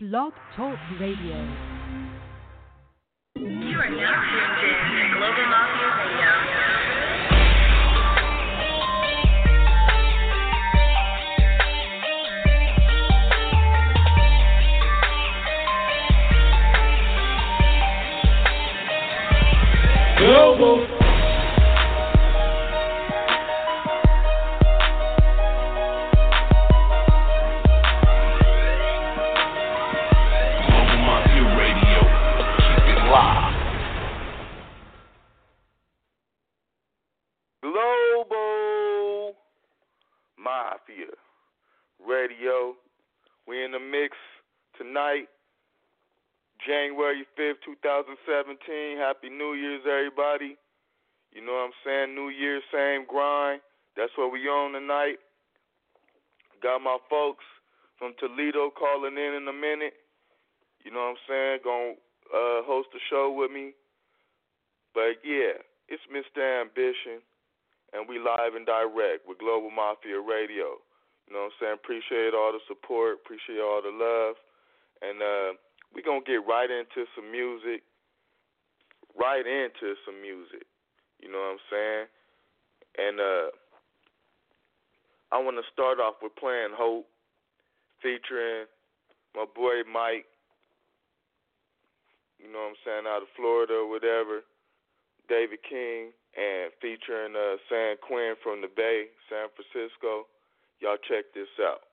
Blog Talk Radio. You are now tuned in to Global Mafia Radio. Global. January 5th, 2017. Happy New Year's, everybody. You know what I'm saying? New Year's, same grind. That's what we on tonight. Got my folks from Toledo calling in in a minute. You know what I'm saying? Gonna uh, host a show with me. But yeah, it's Mr. Ambition and we live and direct with Global Mafia Radio. You know what I'm saying? Appreciate all the support, appreciate all the love. And uh we're gonna get right into some music. Right into some music. You know what I'm saying? And uh I wanna start off with playing Hope featuring my boy Mike. You know what I'm saying, out of Florida or whatever. David King and featuring uh, San Quinn from the Bay, San Francisco. Y'all check this out.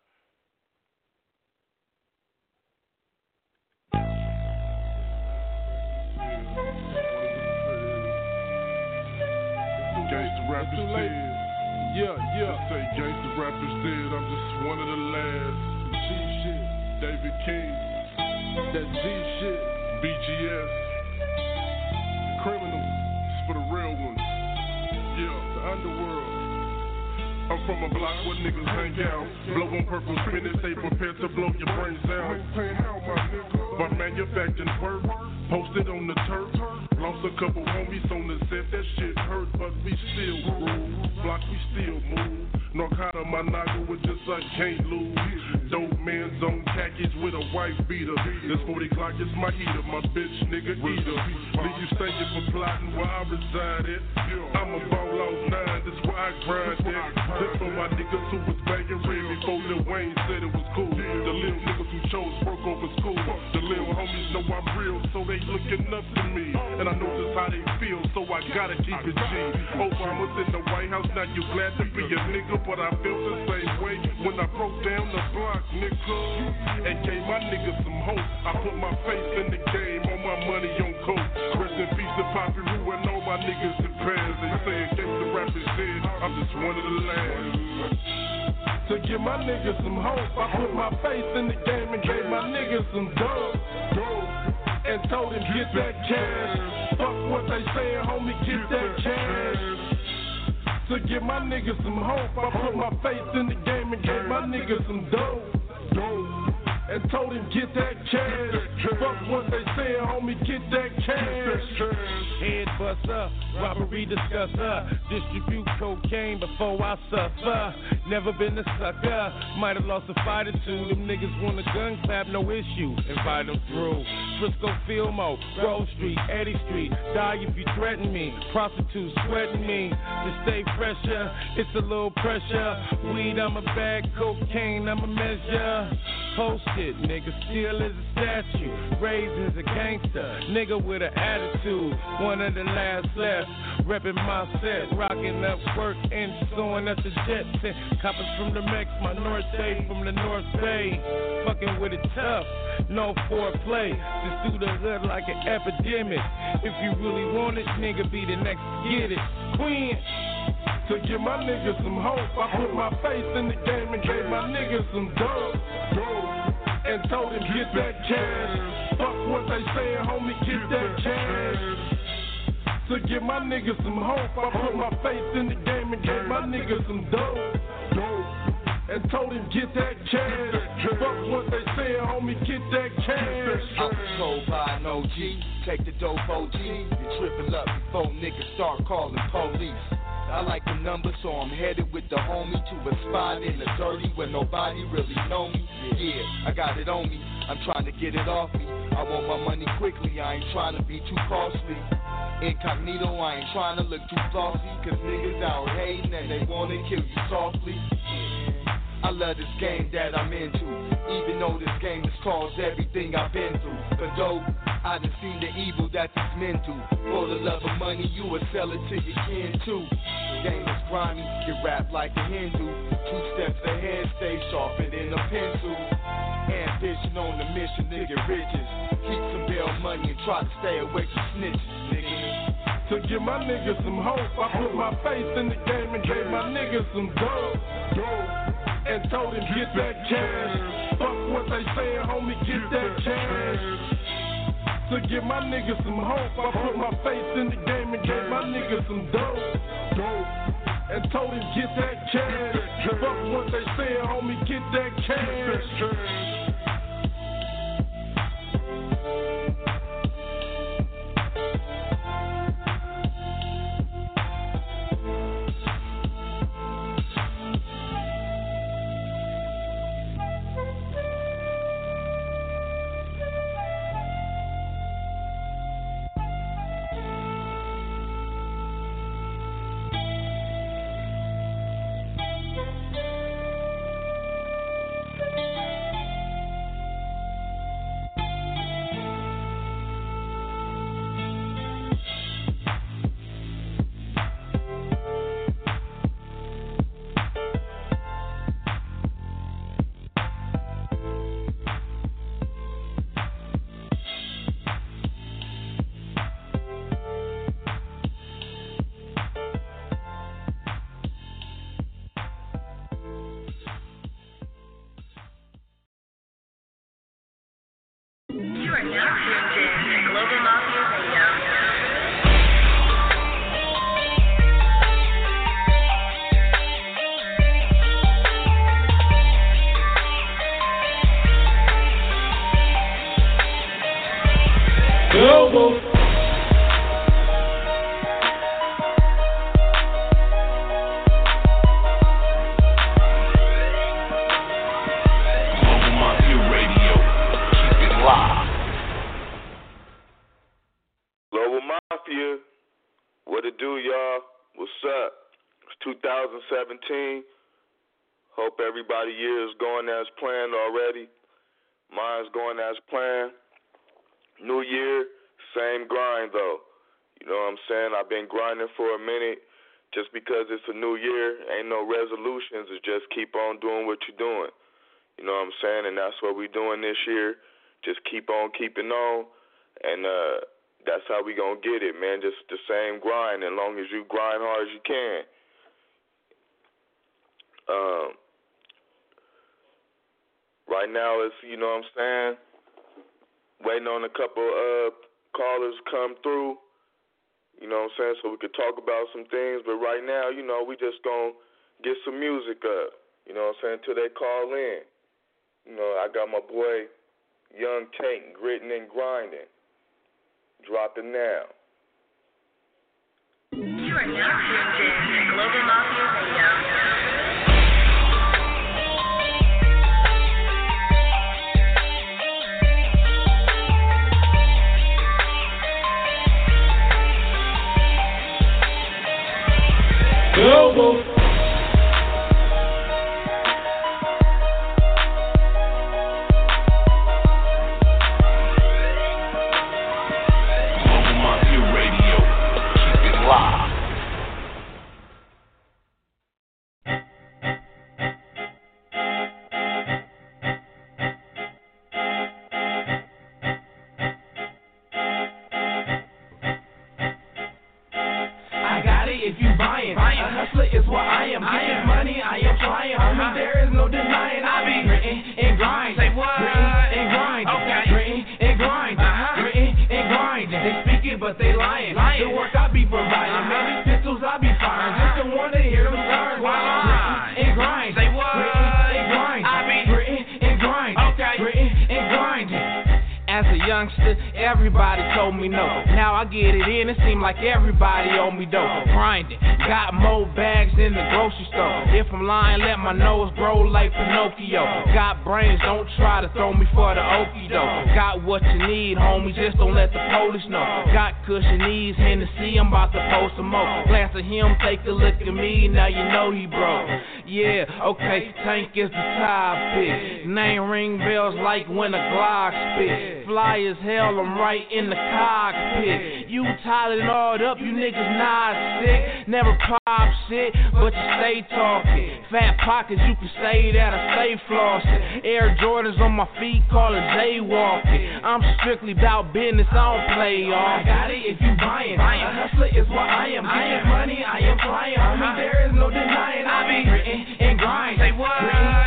Rappers dead. Yeah, yeah. Say gangsta rappers dead. I'm just one of the last. G shit. David King, That G shit. BGS, criminal. It's for the real ones. Yeah, The underworld. I'm from a block where niggas hang out. Blow on purple spinach, they prepared to blow your brains out. By manufacturing work, posted on the turf. Lost a couple homies on the set, that shit hurt, but we still rule. Block, we still move. Narcata, my naga with just I can't lose. Dope man's on khakis with a wife beater. This 40 clock is my heater, my bitch nigga eater. Leave you stinking for plotting where I reside at. I'm a ball off nine, that's why I grind that. This for my niggas who was banging red before Lil Wayne said it was cool. The little niggas who chose work over school. The little homies know I'm real, so they looking up to me. And I know just how they feel, so I gotta keep it G. Oh, Obama's in the White House, now you glad to be a nigga, but I feel the same way when I broke down the block, nigga. And gave my niggas some hope. I put my face in the game, all my money on coke. Rest in peace to Poppy Roo and all my niggas in Paris. They saying gangsta rap is dead, I'm just one of the last. To give my niggas some hope, I put my face in the game and gave my niggas some dope. And told him get that cash. Fuck what they saying, homie, get that cash. To give my niggas some hope, I put my face in the game and gave my niggas some dope. And told him get that cash. Fuck what they say, homie, get that cash. Head bust up, robbery discusser. Distribute cocaine before I suffer. Never been a sucker. Might have lost a fight or two. Them niggas want a gun clap, no issue. Invite them through. Frisco Fillmore, Grove Street, Eddy Street. Die if you threaten me. Prostitutes sweating me. To stay fresher, it's a little pressure. Weed, I'm a bag. Cocaine, I'm a measure. Post it, nigga, still is a statue. Raised as a gangster, nigga with an attitude. One of the last left, reppin' my set, Rockin' up work and sewing at the jet set. Coppers from the Mex, my North Bay from the North Bay. Fucking with it tough, no foreplay. Just through the hood like an epidemic. If you really want it, nigga, be the next to get it. Queen. To give my niggas some hope, I put my face in the game and gave my niggas some dope. And told him get that cash. Fuck what they saying, homie, get that cash. To give my niggas some hope, I put my face in the game and gave my niggas some dope. And told him get that cash. Fuck what they saying, homie, get that cash. I was told by an OG, take the dope OG. You tripping up before niggas start calling police. I like the number, so I'm headed with the homie to a spot in the dirty where nobody really know me. Yeah, I got it on me. I'm trying to get it off me. I want my money quickly. I ain't trying to be too costly. Incognito, I ain't trying to look too flossy. Cause niggas out hating and they wanna kill you softly. I love this game that I'm into. Even though this game has caused everything I've been through. But dope, I done seen the evil that these men do. For the love of money, you would sell it to your kin too. Game is grimy, you rap like a Hindu. Two steps ahead, stay sharper than a pencil. Ambition on the mission to get riches. Keep some bail money and try to stay away from snitches, nigga. To give my niggas some hope, I put my face in the game and gave my niggas some dope. Dope. And told him get that cash. Fuck what they saying, homie, get that cash. To give my niggas some hope, I put my face in the game and gave my niggas some dope. And told him get that cash. Fuck what they saying, homie, get that cash. 2017. Hope everybody year is going as planned already. Mine's going as planned. New year, same grind though. You know what I'm saying? I've been grinding for a minute. Just because it's a new year, ain't no resolutions. It's just keep on doing what you're doing. You know what I'm saying? And that's what we're doing this year. Just keep on keeping on. And uh that's how we gonna get it, man. Just the same grind. As long as you grind hard as you can. Um, right now, it's you know what I'm saying. Waiting on a couple uh callers come through. You know what I'm saying, so we could talk about some things. But right now, you know, we just gonna get some music up. You know what I'm saying, till they call in. You know, I got my boy Young Tank gritting and grinding. Dropping now. You are now tuned in to Global Mafia Radio. Global I'm to more. Glance at him, take a look at me, now you know he broke. Yeah, okay, Tank is the topic. Name ring bells like when a Glock spit. Fly as hell, I'm right in the cockpit. You tied it all up, you niggas not sick. Never pop shit, but you stay talking. Fat pockets, you can say that I stay flossing. Air Jordans on my feet, call it jaywalking. I'm strictly about business, I don't play off. I got it if you buying. A hustler is what I am. Getting money, I am flying. Homie, there is no denying. I be gritting and grind. Say what? Gritting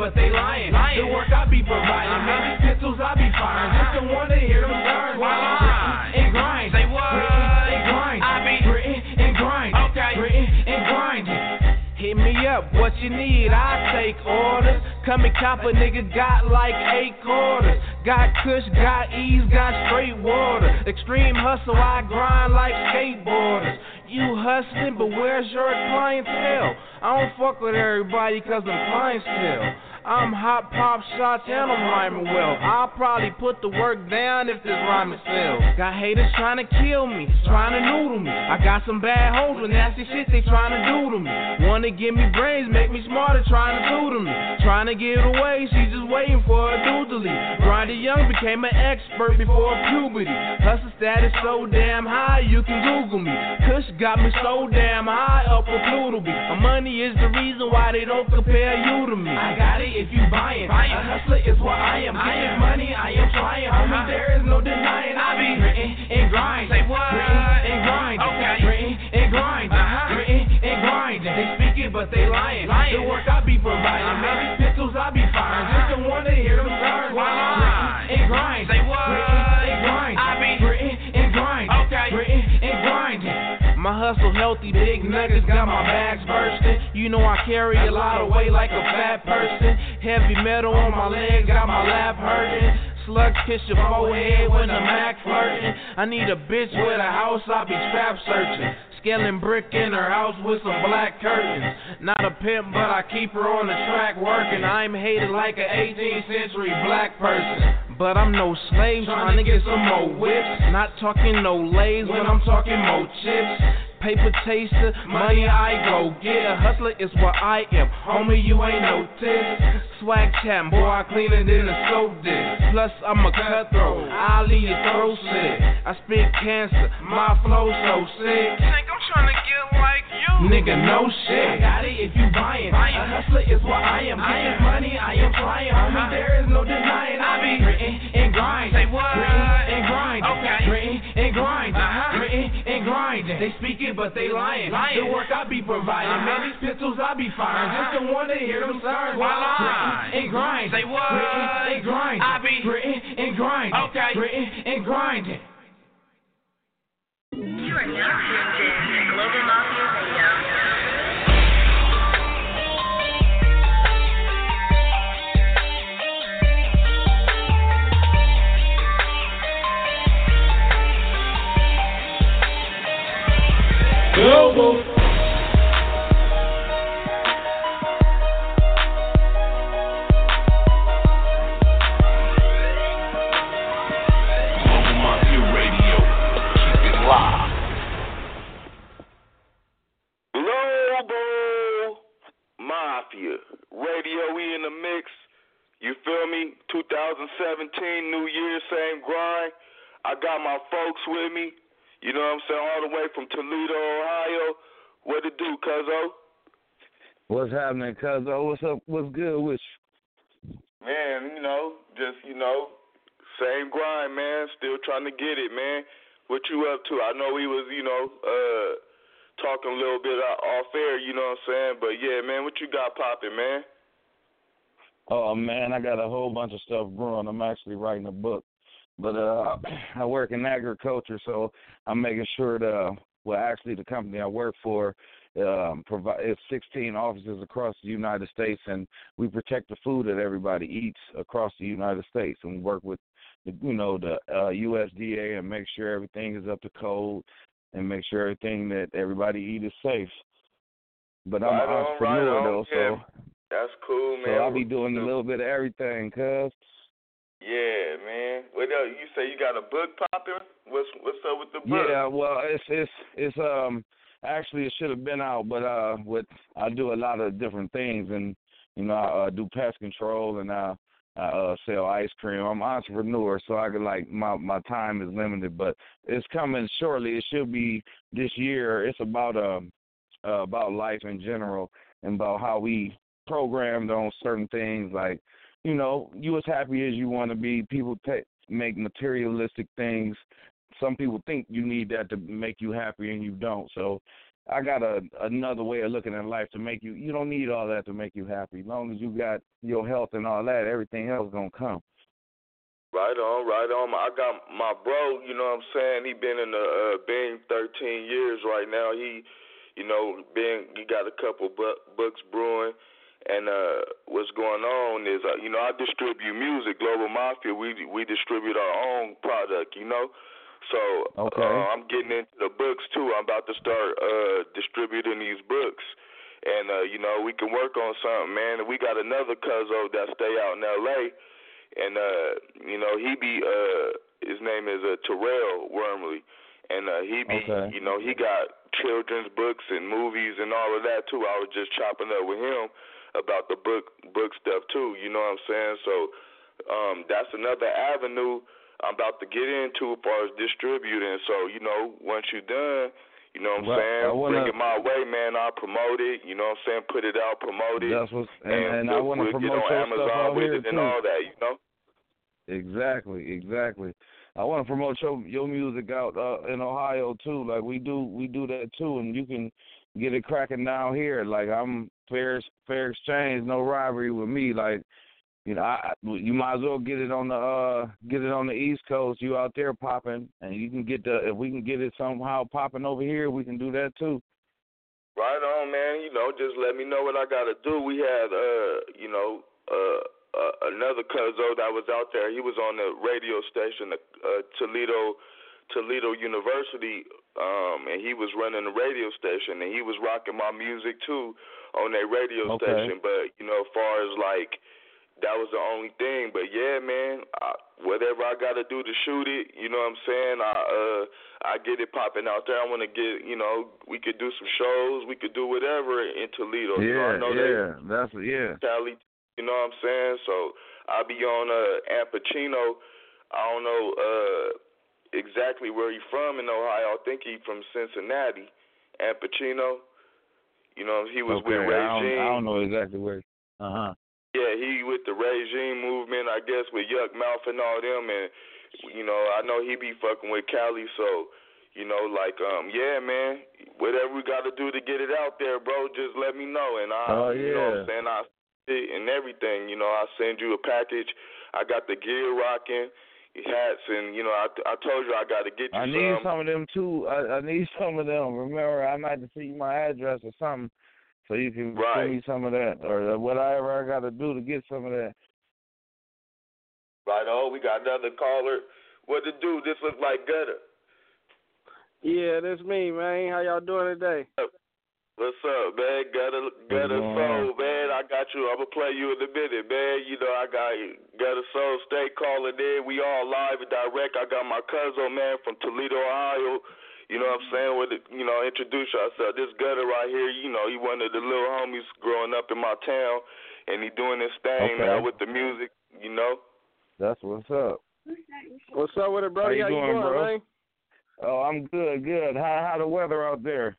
but they lying. lying. The work I be providing. Man, these pistols I be firing. Just don't want to hear them stars. While I'm gritting and grind. Say what? Gritting and grind. I be gritting and grind. Okay. Gritting and grinding. Hit me up, what you need, I take orders. Come and cop a nigga got like eight quarters. Got kush, got ease, got straight water. Extreme hustle, I grind like skateboarders. You hustling, but where's your clientele? I don't fuck with everybody cause I'm clientele. I'm hot pop shots and I'm rhyming well. I'll probably put the work down if this rhyming sells. Got haters trying to kill me, trying to noodle me. I got some bad hoes with nasty shit they trying to do to me. Wanna give me brains, make me smarter, trying to do to me. Trying to get away, she just waiting for a to leave. Young, became an expert before puberty. Hustle status so damn high, you can Google me. Kush got me so damn high, up a Pluto. My money is the reason why they don't compare you to me. I got it if you buying. A hustler is what I am. Getting money, I am trying. Homie, there is no denying. I be gritting and grind. Say what? Gritting and grind. Okay. Gritting and grind. Uh-huh. Gritting and grind. They speak it, but they lying. lying. The work I be providing. Man, hustle healthy, big nuggets got my bags bursting. You know I carry a lot of weight like a fat person. Heavy metal on my legs, got my lap hurting. Slug kiss your forehead when the Mac flirting. I need a bitch with a house, I be trap searching. Scaling brick in her house with some black curtains. Not a pimp, but I keep her on the track working. I'm hated like an 18th century black person. But I'm no slave, trying to get some more whips. Not talking no lays when I'm talking more chips. Paper chaser, money I go get. A hustler is what I am. Homie, you ain't no noticed. Swag champ, boy, I clean it in a soap dish. Plus, I'm a cutthroat. I'll leave your throat slit. I spit cancer, my flow so sick. Think I'm trying to get like you. Nigga, no shit. Got it if you buying. A hustler is what I am. Getting money, I am trying. Homie, there is no denying. I be gritting and grind. Say what? Gritting and grind. Okay. Gritting and grind. Uh-huh. Gritting and grinding. They speak it, but they lying. lying. The work I be providing. Uh-huh. Man, these pistols I be firing. Uh-huh. Just don't want to hear them sirens while I'm and grind. Say what? Gritting and grind. I be gritting and grind. Okay. Gritting and grinding. You are now tuned in to Global Mafia Radio. Global. Radio, we in the mix. You feel me? 2017, New Year, same grind. I got my folks with me. You know what I'm saying? All the way from Toledo, Ohio. What it do, Cuzzo? What's happening, Cuzzo? What's up? What's good with you? Man, you know, just, you know, same grind, man. Still trying to get it, man. What you up to? I know we was, you know, uh, talking a little bit off air, you know what I'm saying? But yeah, man, what you got popping, man? Oh man, I got a whole bunch of stuff brewing. I'm actually writing a book, but uh, I work in agriculture, so I'm making sure that well, actually, the company I work for um, provide it's 16 offices across the United States, and we protect the food that everybody eats across the United States, and we work with, the, you know, the uh, USDA and make sure everything is up to code, and make sure everything that everybody eat is safe. But I'm an entrepreneur right on, though, yeah. so That's cool, so man. I'll be doing a little bit of everything, cuz. Yeah, man. What else? You say you got a book popping? What's what's up with the book? Yeah, well, it's it's it's um actually it should have been out, but uh, with I do a lot of different things, and you know I uh, do pest control and I I uh, sell ice cream. I'm an entrepreneur, so I can like my my time is limited, but it's coming shortly. It should be this year. It's about um uh, about life in general and about how we programmed on certain things like you know, you as happy as you want to be. People take make materialistic things. Some people think you need that to make you happy, and you don't. So, I got a another way of looking at life to make you. You don't need all that to make you happy. As long as you got your health and all that, everything else gonna come. Right on, right on. I got my bro. You know what I'm saying? He been in the uh, Bing 13 years right now. He, you know, been he got a couple bu- books brewing. And uh what's going on is, uh, you know, I distribute music. Global Mafia, we we distribute our own product. You know, so Okay. uh, I'm getting into the books too. I'm about to start uh distributing these books, and uh, you know, we can work on something, man. We got another cuzzo that stay out in L.A. And uh, you know, he be uh, his name is uh, Terrell Wormley, and uh, he be, Okay. you know, he got children's books and movies and all of that too. I was just chopping up with him about the book book stuff too. You know what I'm saying? So um, that's another avenue I'm about to get into as far as distributing. So you know, once you're done. You know what I'm Well, saying? I wanna- Bring it my way, man. I'll promote it. You know what I'm saying? Put it out, promote it. That's what's and, and I we'll, want to we'll promote get on Amazon with here it and all that, you know? Exactly, exactly. I want to promote your your music out uh, in Ohio too. Like we do, we do that too, and you can get it cracking down here. Like I'm fair fair exchange, no rivalry with me. Like you know, I, you might as well get it on the uh get it on the East Coast. You out there popping, and you can get the if we can get it somehow popping over here, we can do that too. Right on, man. You know, just let me know what I gotta do. We had, uh, you know, uh, uh, another cuzzo that was out there. He was on the radio station, uh, Toledo, Toledo University, um, and he was running the radio station, and he was rocking my music too on that radio Okay. station. But you know, as far as like that was the only thing. But yeah, man, I, whatever I got to do to shoot it, you know what I'm saying? I uh I get it popping out there. I want to get, you know, we could do some shows, we could do whatever in Toledo. you know, I Yeah, yeah, that's yeah. Cali, you know what I'm saying? So I'll be on uh Ampichino. I don't know uh exactly where he from in Ohio. I think he from Cincinnati. Ampichino. You know, he was okay, with I don't, I don't know exactly where. Uh huh. Yeah, he with the regime movement, I guess, with Yukmouth and all them, and you know, I know he be fucking with Cali, so you know, like, um, yeah, man, whatever we got to do to get it out there, bro, just let me know, and I, Oh, you know, what I'm saying, I and everything, you know, I send you a package. I got the gear rocking, hats, and you know, I I told you I got to get you I need some of them too. I, I need some of them. Remember, I might have to see my address or something, so you can Right. send me some of that or whatever I got to do to get some of that. Right, oh, we got another caller. What to do? This look like gutter. Yeah, that's me, man. How y'all doing today? Uh, What's up, man? Gutter, gutter going soul, man. I got you. I'm gonna play you in a minute, man. You know I got gutter soul. Stay calling in. We all live and direct. I got my cousin, man, from Toledo, Ohio. You know what I'm saying? With it, you know, introduce yourself. This gutter right here, you know, he one of the little homies growing up in my town, and he doing his thing Okay. now with the music. You know. That's what's up. What's up with it, How you How you doing, doing, bro? man? Oh, I'm good, good. How how the weather out there?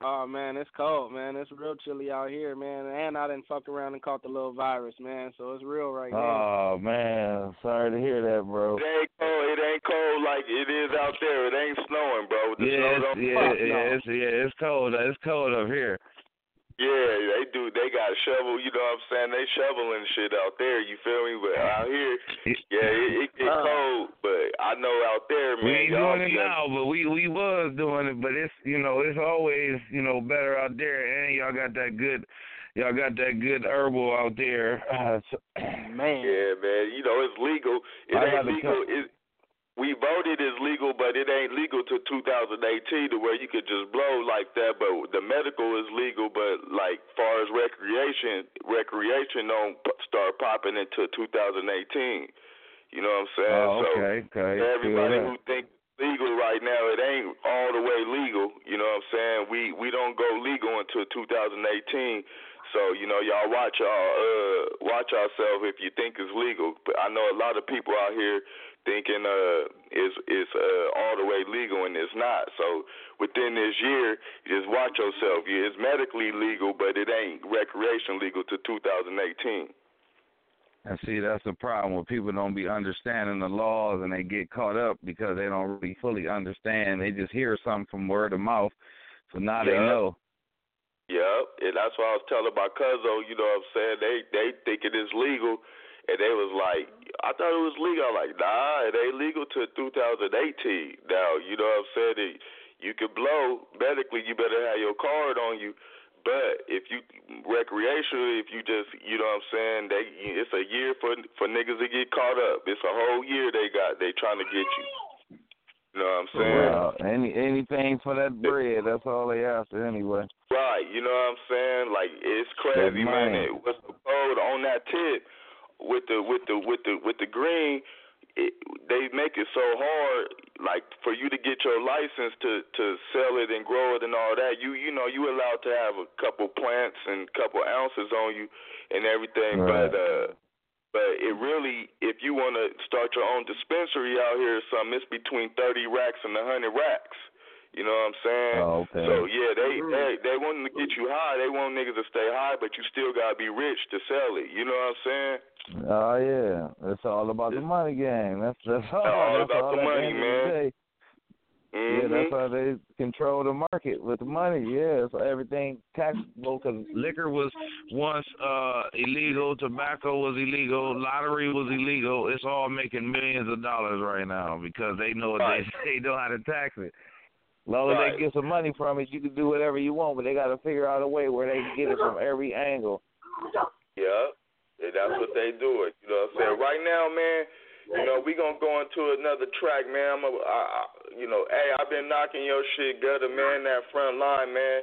Oh man, it's cold, man. It's real chilly out here, man. And I didn't fuck around and caught the little virus, man. So it's real right now. Oh man, sorry to hear that, bro. It ain't cold. It ain't cold like it is out there. It ain't snowing, bro. The Yeah, snow it's, don't yeah, fuck, yeah, no. it's yeah, it's cold. It's cold up here. Yeah, they do. They got shovel. You know what I'm saying? They shoveling shit out there. You feel me? But out here, yeah, it, it get Uh. cold. But I know out there, man, We ain't y'all doing it be- now, but we we was doing it. But it's you know it's always you know better out there, and y'all got that good, y'all got that good herbal out there. Uh, so, Man. Yeah, man. You know it's legal. It I ain't legal. It, we voted as legal, but it ain't legal till 2018 to where you could just blow like that. But the medical is legal, but like far as recreation, recreation don't start popping until 2018. You know what I'm saying? oh, so okay, okay. for everybody who think legal right now, it ain't all the way legal. You know what I'm saying? We we don't go legal until 2018. So you know, y'all watch y'all uh watch yourself if you think it's legal. But I know a lot of people out here thinking uh is is uh all the way legal and it's not. So within this year, just watch yourself. It's medically legal, but it ain't recreation legal to 2018. And see, that's the problem where people don't be understanding the laws and they get caught up because they don't really fully understand. They just hear something from word of mouth, so now they Yeah. know. Yep, and that's what I was telling my cousin. You know what I'm saying? They they think it is legal, and they was like, I thought it was legal. I'm like, nah, it ain't legal till 2018. Now, you know what I'm saying? You can blow medically. You better have your card on you. But if you recreationally, if you just, you know what I'm saying, they it's a year for for niggas to get caught up. It's a whole year they got. They trying to get you. You know what I'm saying? Well, any anything for that bread, that's all they after anyway. Right, you know what I'm saying? Like it's crazy, man. It, what's the code on that tip with the with the with the with the green? It, they make it so hard, like for you to get your license to to sell it and grow it and all that. You you know you allowed to have a couple plants and couple ounces on you and everything, Right. but uh. But it really, if you want to start your own dispensary out here or something, it's between 30 racks and a 100 racks. You know what I'm saying? Oh, okay. So yeah, they they they want to get you high. They want niggas to stay high, but you still gotta be rich to sell it. You know what I'm saying? Oh yeah, it's all about the money game. That's that's all. all that's about all the money, man. Mm-hmm. Yeah, that's how they control the market with the money. Yeah, so everything taxable because liquor was once uh illegal, tobacco was illegal, lottery was illegal. It's all making millions of dollars right now because they know Right. they they know how to tax it. As long as Right. they get some money from it, you can do whatever you want, but they got to figure out a way where they can get it from every angle. Yeah, and that's what they do it. You know what I'm saying? Right now, man. You know, we gonna go into another track, man. I'm a, I, I, you know, hey, I've been knocking your shit gutter, man. That front line, man,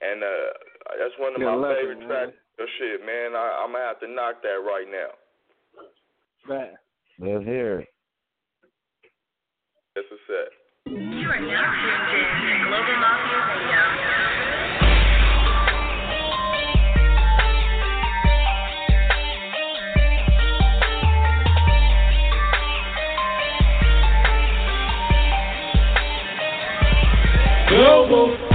and uh, that's one of Good my luck, favorite man. tracks. Your shit, man. I, I'm gonna have to knock that right now. Man. Let's hear it. That's a set. You are now tuned in to Global Mafia Radio. Global.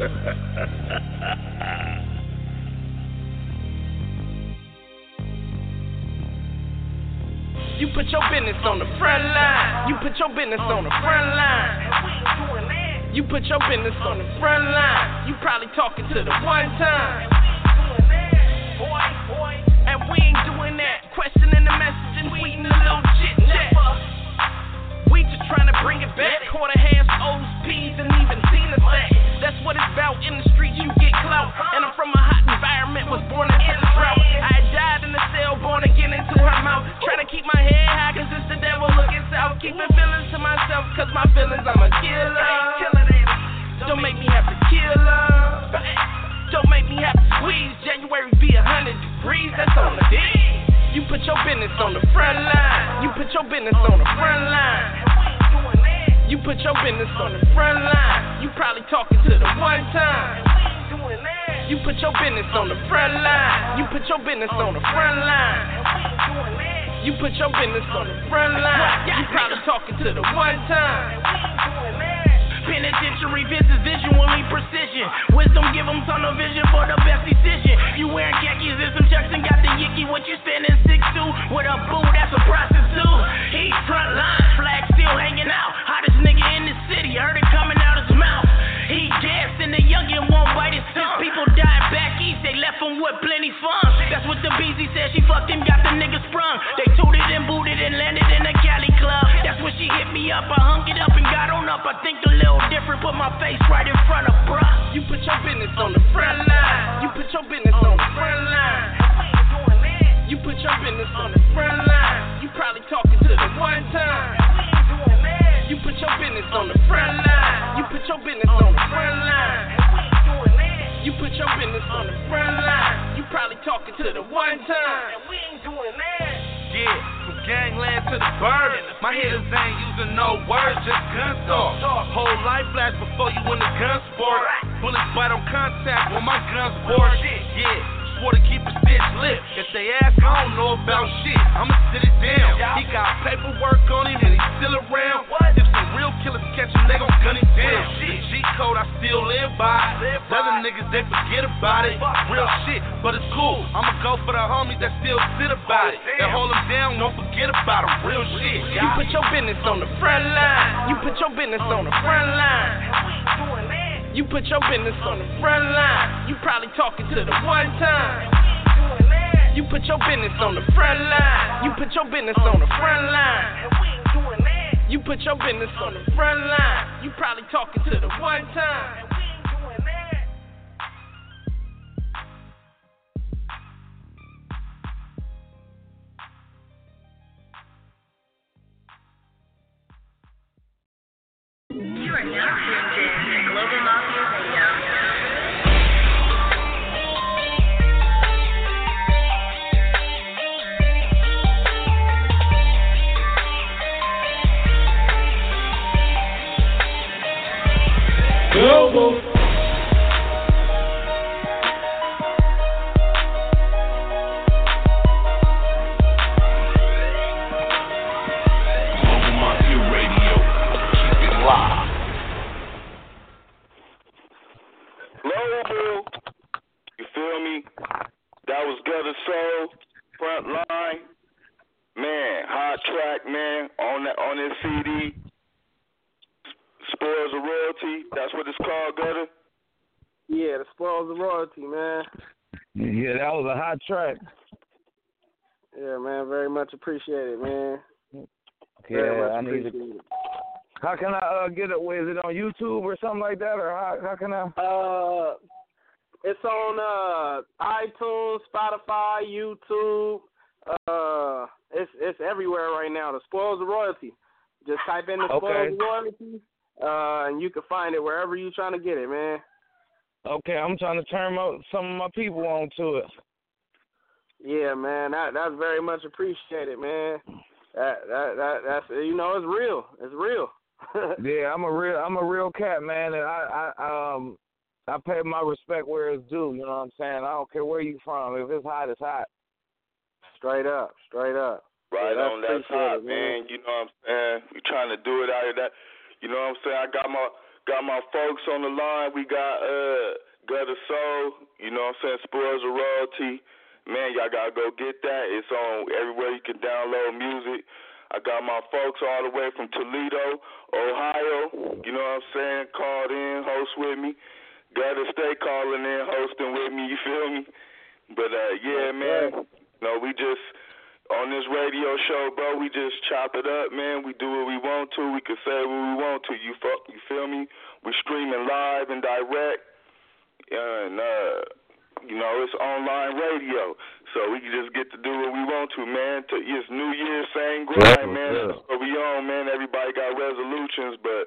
You put your business on the front line. You put your business on the front line. You put your business on the front line. You probably talking to the one time. And we ain't doing that. Questioning the message and tweeting a little Spotify, YouTube. Uh, it's it's everywhere right now. The spoils of royalty. Just type in the spoils Okay. of royalty, uh, and you can find it wherever you're trying to get it, man. Okay, I'm trying to turn my, some of my people onto it. Yeah, man, that that's very much appreciated, man. That that that that's you know it's real. It's real. Yeah, I'm a real I'm a real cat, man, and I I um I pay my respect where it's due. You know what I'm saying? I don't care where you from. If it's hot, it's hot. Straight up, straight up. Right Yeah, on, that's hot, appreciated, man. You know what I'm saying? We trying to do it out of that. You know what I'm saying? I got my got my folks on the line. We got uh Gutter Soul. You know what I'm saying? Spoils of royalty. Man, y'all gotta go get that. It's on everywhere you can download music. I got my folks all the way from Toledo, Ohio. You know what I'm saying? Called in, host with me. Gutter stay calling in, hosting with me. You feel me? But uh, yeah, man. No, we just on this radio show, bro. We just chop it up, man. We do what we want to. We can say what we want to. You fuck, you feel me? We streaming live and direct, and uh, you know it's online radio, so we can just get to do what we want to, man. To, it's New Year, same grind, man. yeah. That's what we on, man. Everybody got resolutions, but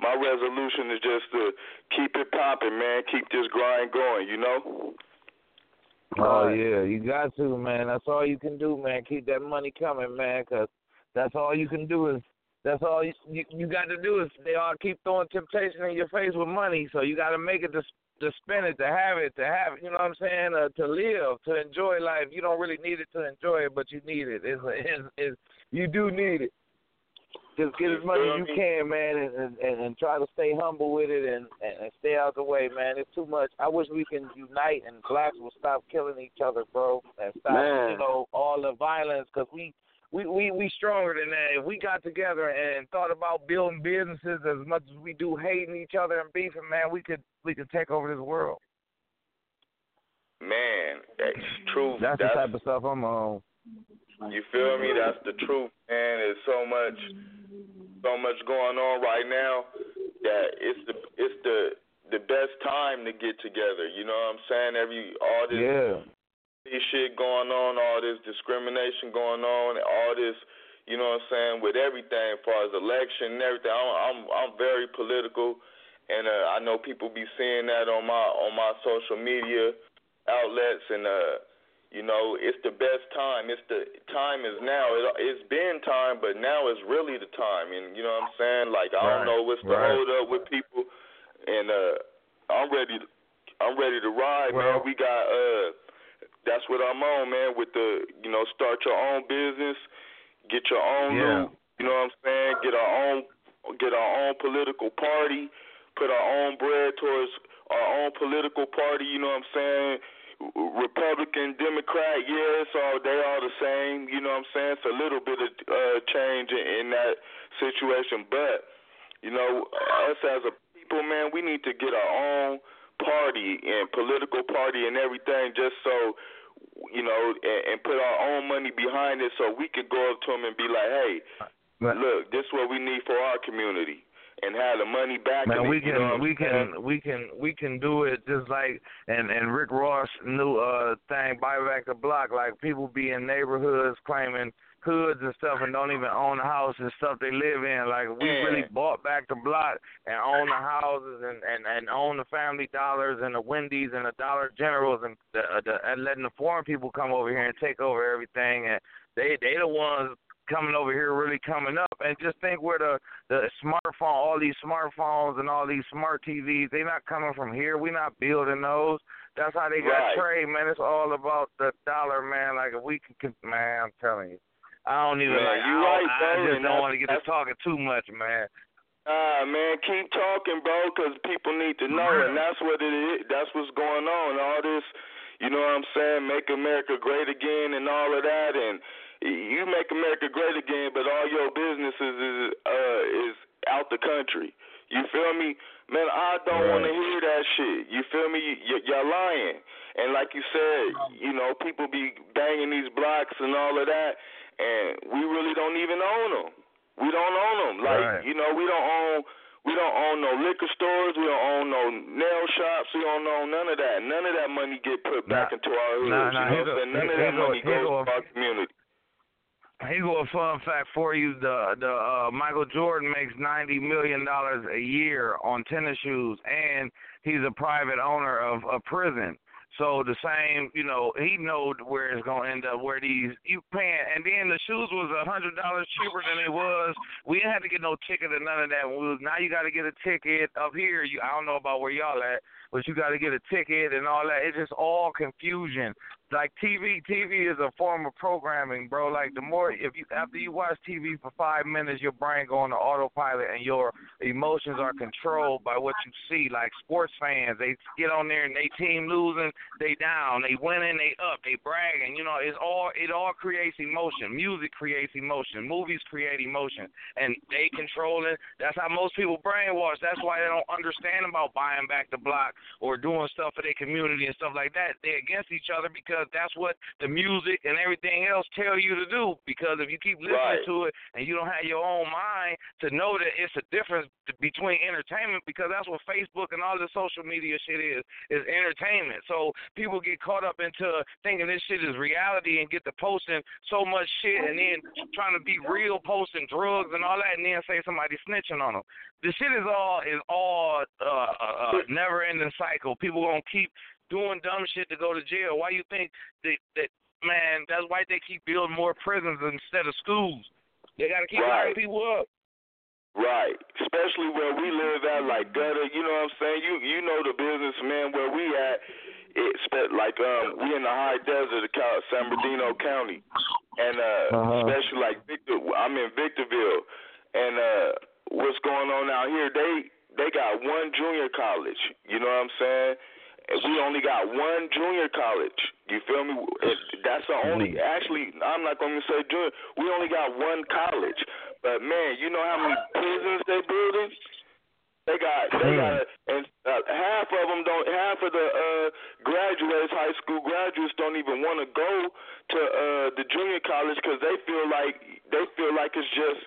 my resolution is just to keep it popping, man. Keep this grind going, you know. Oh yeah, you got to, man. That's all you can do, man. Keep that money coming, man, 'cause that's all you can do is that's all you you, you got to do is they all keep throwing temptation in your face with money. So you got to make it to to spend it, to have it, to have it. You know what I'm saying? Uh, to live, to enjoy life. You don't really need it to enjoy it, but you need it. It's, it's, it's you do need it. Just get as much as you can, man, and, and and try to stay humble with it and, and and stay out the way, man. It's too much. I wish we can unite and blacks will stop killing each other, bro, and stop, Man. you know, all the violence because we. We, we we stronger than that. If we got together and thought about building businesses as much as we do hating each other and beefing, man, we could we could take over this world. Man, that's true. That's, That's the type of stuff I'm on. You feel me? That's the truth, man. There's so much, so much going on right now that it's the it's the the best time to get together. You know what I'm saying? Every all this Yeah. shit going on, all this discrimination going on, all this, you know what I'm saying, with everything as far as election and everything. I'm I'm, I'm very political, and uh, I know people be seeing that on my on my social media outlets, and uh, you know, it's the best time. It's the time is now. It, it's been time, but now is really the time. And you know what I'm saying? Like I don't know what's the right. hold up with people, and uh, I'm ready. To, I'm ready to ride, Well- man. We got uh, that's what I'm on, man. With the you know, start your own business, get your own Yeah. You know what I'm saying? Get our own, get our own political party. Put our own bread towards our own political party. You know what I'm saying? Republican, Democrat, yeah, it's all they all the same. You know what I'm saying? It's a little bit of uh, change in, in that situation, but you know, us as a people, man, we need to get our own party and political party and everything, just so you know, and, and put our own money behind it, so we could go up to them and be like, hey, But- look, this is what we need for our community, and have the money back. Man, we it, you know can we I'm saying? can we can we can do it just like and and Rick Ross new uh thing buy back the block like people be in neighborhoods claiming hoods and stuff and don't even own the house and stuff they live in like we Yeah. really bought back the block and own the houses and and and own the family dollars and the Wendy's and the Dollar Generals and the, the and letting the foreign people come over here and take over everything and they they the ones coming over here really coming up and just think where the the smartphone all these smartphones and all these smart TVs—they're not coming from here We're not building those that's how they got Right. trade man it's all about the dollar man like if we can man I'm telling you I don't even Man, like you I, right, I bro, just don't want to get to talking too much man Ah, man, keep talking, bro, 'cause people need to know, and that's what it is. That's what's going on. All this, you know what I'm saying? Make America great again, and all of that, and you make America great again, but all your businesses is uh is out the country. You feel me, man? I don't Right. want to hear that shit. You feel me? Y- y'all lying, and like you said, you know, people be banging these blocks and all of that, and we really don't even own them. We don't own them. Like Right. you know, we don't own we don't own no liquor stores. We don't own no nail shops. We don't own none of that. None of that money get put back Nah, into our hoods. nah, you know here what I'm go- saying? None of that money goes to our community. Here go a fun fact for you. The the uh, Michael Jordan makes ninety million dollars a year on tennis shoes, and he's a private owner of a prison. So the same, you know, he knows where it's gonna end up. Where these you paying, and then the shoes was a hundred dollars cheaper than it was. We didn't have to get no ticket or none of that. Was, now you got to get a ticket up here. You, I don't know about where y'all at, but you got to get a ticket and all that. It's just all confusion. Like TV, TV is a form of programming, bro. Like the more if you after you watch TV for five minutes, your brain go on to autopilot and your emotions are controlled by what you see. Like sports fans, they get on there and they team losing, they down, they winning, they up, they bragging. You know, it's all it all creates emotion. Music creates emotion. Movies create emotion, and they control it. That's how most people brainwash. That's why they don't understand about buying back the block or doing stuff for their community and stuff like that. They're against each other because that's what the music and everything else tell you to do. Because if you keep listening Right. to it and you don't have your own mind to know that it's a difference between entertainment, because that's what Facebook and all the social media shit is, is entertainment. So people get caught up into thinking this shit is reality and get to posting so much shit and then trying to be real, posting drugs and all that, and then say somebody snitching on them. The shit is all is all uh, uh, uh, never ending cycle. People gonna keep doing dumb shit to go to jail. Why you think that that man? That's why they keep building more prisons instead of schools. They gotta keep Right. locking people up. Right, especially where we live at, like gutter. You know what I'm saying? You you know the business, man. Where we at, it's like um we in the high desert of Cal- San Bernardino County, and uh Uh-huh. especially like Victor. I'm in Victorville, and uh, what's going on out here? They they got one junior college. You know what I'm saying? We only got one junior college. You feel me? That's the only. Actually, I'm not going to say junior. We only got one college. But man, you know how many prisons they building? They got they got and uh, half of them don't half of the uh graduates high school graduates don't even want to go to uh the junior college cuz they feel like they feel like it's just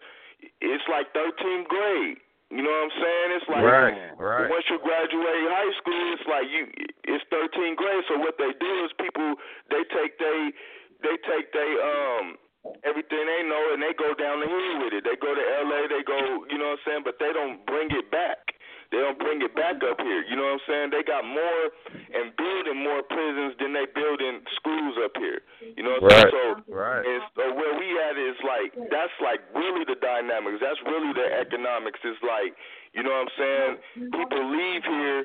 it's like 13th grade. You know what I'm saying? It's like Right, right. once you graduate high school, it's like you it's 13th grade. So what they do is people they take they they take they um everything they know and they go down the hill with it. They go to LA, they go, you know what I'm saying, but they don't bring it back. They don't bring it back up here. You know what I'm saying? They got more and building more prisons than they building schools up here. You know what I'm Right, saying? So right. and so where we at is like that's like really the dynamics. That's really the economics. It's like, you know what I'm saying? People leave here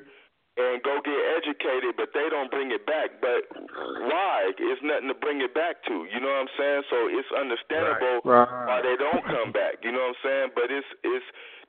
and go get educated, but they don't bring it back. But why? It's nothing to bring it back to. You know what I'm saying? So it's understandable Right. why they don't come back. You know what I'm saying? But it's it's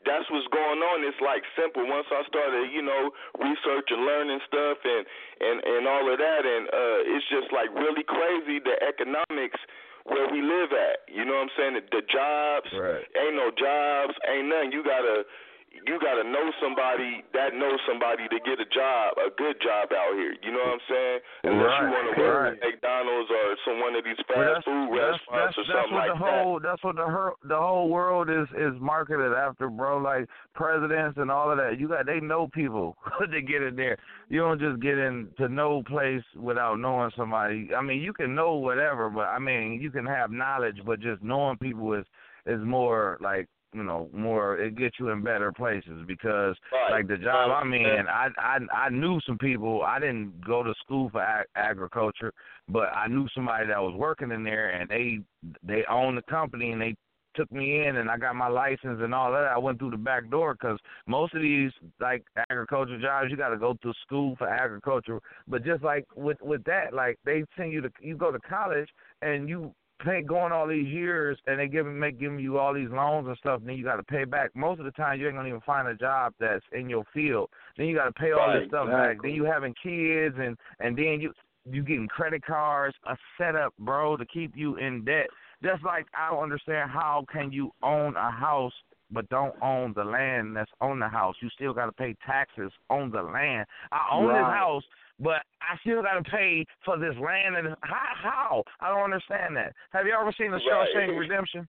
that's what's going on. It's like simple. Once I started, you know, researching, learning stuff, and and and all of that, and uh, it's just like really crazy the economics where we live at. You know what I'm saying? The, the jobs, Right. ain't no jobs, ain't nothing. You gotta you gotta know somebody that knows somebody to get a job, a good job out here. You know what I'm saying? Unless you want to work right. at McDonald's or some one of these fast Well, food restaurants that's, or that's something what like the whole that's what the her, the whole world is is marketed after, bro. Like presidents and all of that. You got they know people to get in there. You don't just get into no place without knowing somebody. I mean, you can know whatever, but I mean, you can have knowledge, but just knowing people is is more like you know more it gets you in better places because Right. like the job I'm in, I I I knew some people. I didn't go to school for ag- agriculture, but I knew somebody that was working in there, and they they owned the company, and they took me in, and I got my license and all that. I went through the back door because most of these like agriculture jobs, you got to go to school for agriculture. But just like with with that, like they send you to you go to college, and you pay going all these years and they give make giving you all these loans and stuff and then you got to pay back. Most of the time you ain't gonna even find a job that's in your field. Then you got to pay all Right, this stuff back. Then you having kids and and then you you getting credit cards a setup bro to keep you in debt. Just like i don't understand how can you own a house but don't own the land that's on the house. You still got to pay taxes on the land. I own this house but I still got to pay for this land. And how? How? I don't understand that. Have you ever seen the Right. Shawshank Redemption?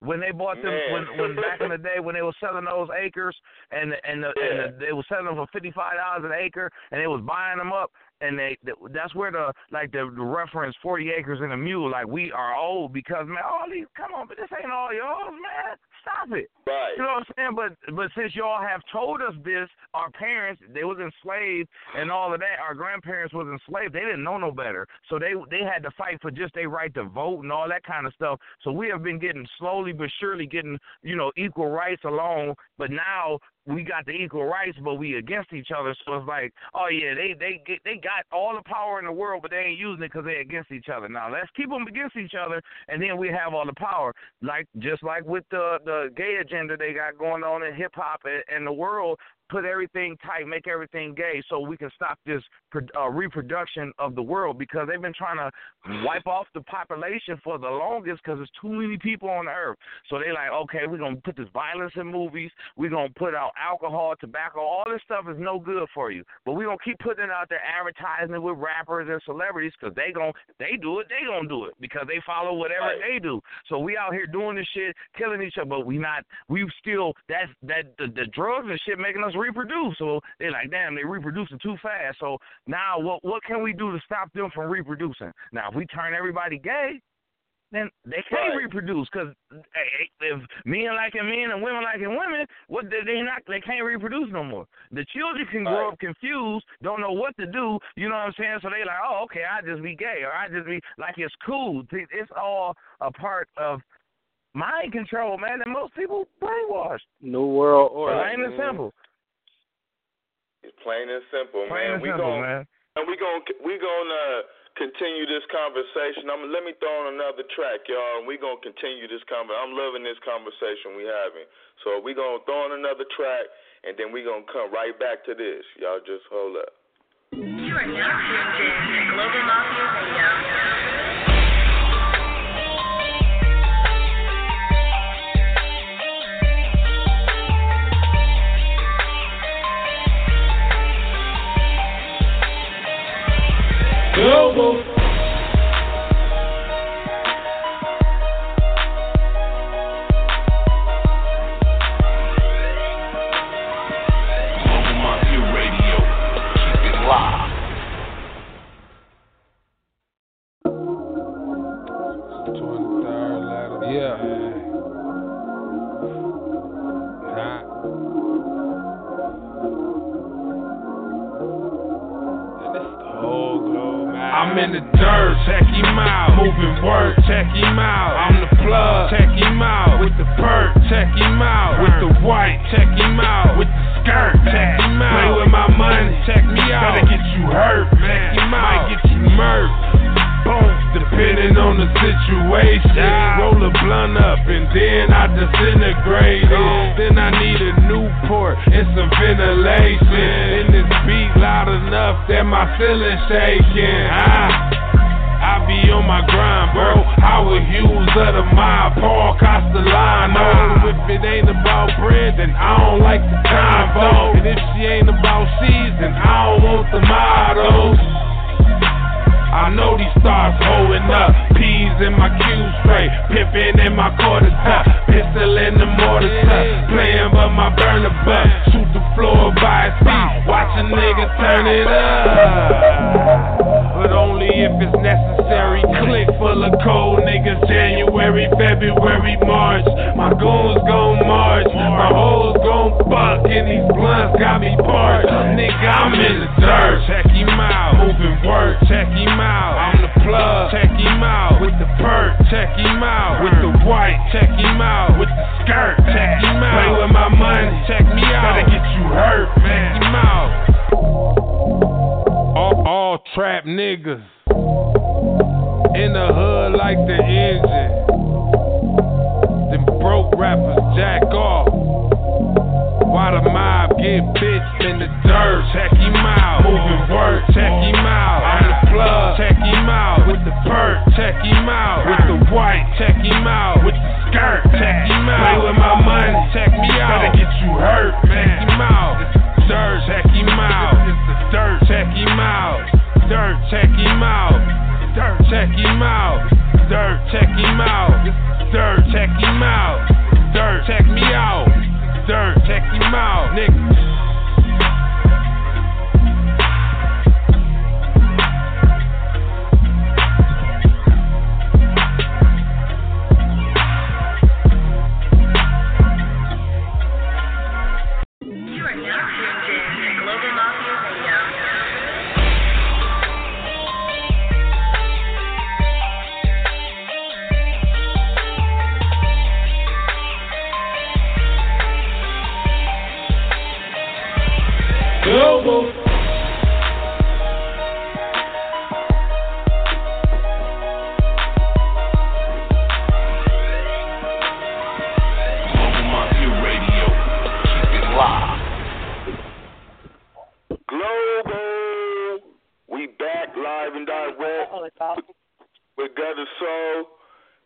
When they bought them, Man. when when back in the day when they were selling those acres, and and, the, and the, they were selling them for fifty five dollars an acre, and they was buying them up, and they that's where the like the, the reference forty acres and a mule, like we are old because man, all these come on, but this ain't all yours, man. Stop it. Right. You know what I'm saying? But but since y'all have told us this, our parents they was enslaved and all of that. Our grandparents was enslaved. They didn't know no better, so they they had to fight for just their right to vote and all that kind of stuff. So we have been getting slowly but surely getting you know equal rights along. But now we got the equal rights, but we against each other. So it's like, oh yeah, they they they got all the power in the world, but they ain't using it because they against each other. Now let's keep them against each other, and then we have all the power. Like just like with the the gay agenda they got going on in hip hop and, and the world. Put everything tight, make everything gay, so we can stop this uh, reproduction of the world because they've been trying to wipe off the population for the longest because there's too many people on earth. So they like, okay, we're gonna put this violence in movies. We're gonna put out alcohol, tobacco. All this stuff is no good for you. But we're gonna keep putting it out there, advertising with rappers and celebrities because they gon' they do it. They gonna do it because they follow whatever Right. they do. So we out here doing this shit, killing each other, but we not. We still that's that the, the drugs and shit making us reproduce. So they're like, damn, they're reproducing too fast. So now what what can we do to stop them from reproducing? Now if we turn everybody gay, then they can't Right. reproduce because hey, if men liking men and women liking women, what they, not they can't reproduce no more. The children can grow Right. up confused, don't know what to do. You know what I'm saying? So they like, oh, okay, I just be gay or I just be like it's cool. It's all a part of mind control, man. And most people brainwashed. New World Order. Plain and simple. It's plain and simple, Plain man. and we simple, gon' man. and we gon' we gon' uh, continue this conversation. I'm let me throw on another track, y'all, and we gonna continue this conversation. I'm loving this conversation we having. So we gonna throw on another track, and then we gonna come right back to this. Y'all just hold up. You are now tuned in to Global Mafia Radio. Global my ceiling shaking. Ah. I be on my grind, bro. Howard Hughes of the mob, Paul Castellano. If it ain't about direct with, with Gutter Soul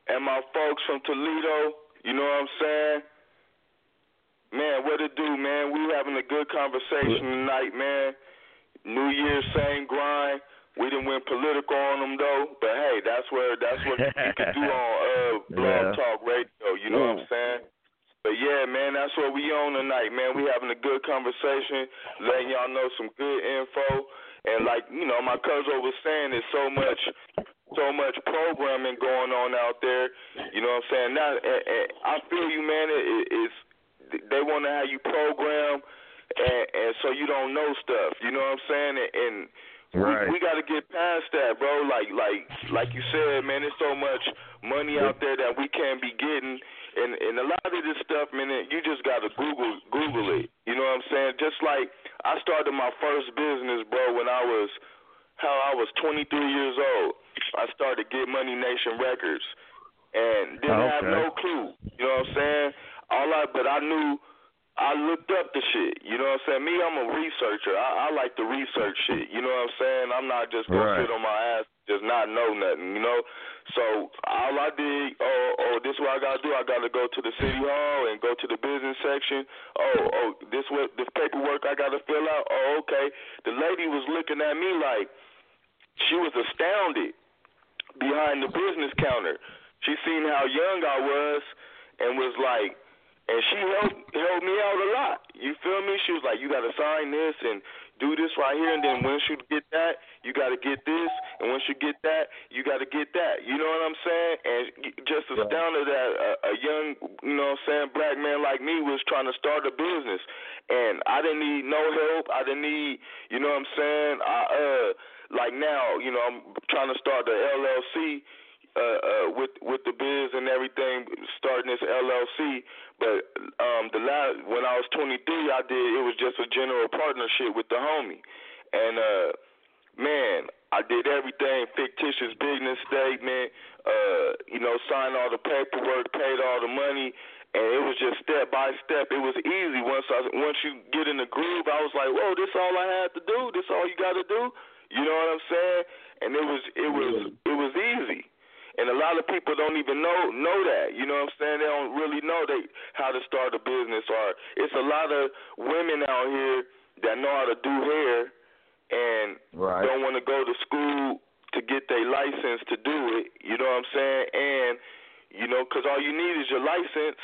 and my folks from Toledo. You know what I'm saying? Man, what it do, man? We having a good conversation tonight, man. New Year's same grind. We didn't went political on them though, but hey, that's where that's what you can do on uh Blog Yeah. Talk Radio. You know what I'm saying? But yeah, man, that's what we on tonight, man. We having a good conversation, letting y'all know some good info, and like you know, my cousin was saying, there's so much, so much programming going on out there. You know what I'm saying? Now, eh, eh, I feel you, man. It, it, it's they want to have you program, and, and so you don't know stuff. You know what I'm saying? And, and Right. we, we got to get past that, bro. Like, like, like you said, man. There's so much money out there that we can't be getting, and and a lot of this stuff, man. You just got to Google Google it. You know what I'm saying? Just like I started my first business, bro, when I was how I was 23 years old. I started Get Money Nation Records, and didn't Oh, have no clue. You know what I'm saying? All I, but I knew. I looked up the shit. You know what I'm saying? Me, I'm a researcher. I, I like to research shit. You know what I'm saying? I'm not just gonna Right. sit on my ass just not know nothing. You know. So all I did, oh, oh, this what I gotta do. I gotta go to the city hall and go to the business section. Oh, oh, this what the paperwork I gotta fill out. Oh, okay. The lady was looking at me like she was astounded behind the business counter. She seen how young I was and was like, and she helped helped me out a lot. You feel me? She was like, you gotta sign this and do this right here, and then once you get that, you gotta get this, and once you get that, you gotta get that. You know what I'm saying? And just astounded that a, a young, you know, what I'm saying, black man like me was trying to start a business, and I didn't need no help. I didn't need, you know what I'm saying? I uh, like now, you know, I'm trying to start the LLC uh, uh, with with the biz and everything, starting this LLC. But um, the last when I was 23, I did it was just a general partnership with the homie, and uh, man, I did everything fictitious business statement, uh, you know, signed all the paperwork, paid all the money. And it was just step by step. It was easy once I once you get in the groove. I was like, "Whoa, this all I had to do. This all you got to do." You know what I'm saying? And it was it was it was. And a lot of people don't even know know that. You know what I'm saying? They don't really know they how to start a business or it's a lot of women out here that know how to do hair and Right. don't want to go to school to get their license to do it. You know what I'm saying? And you know, cuz all you need is your license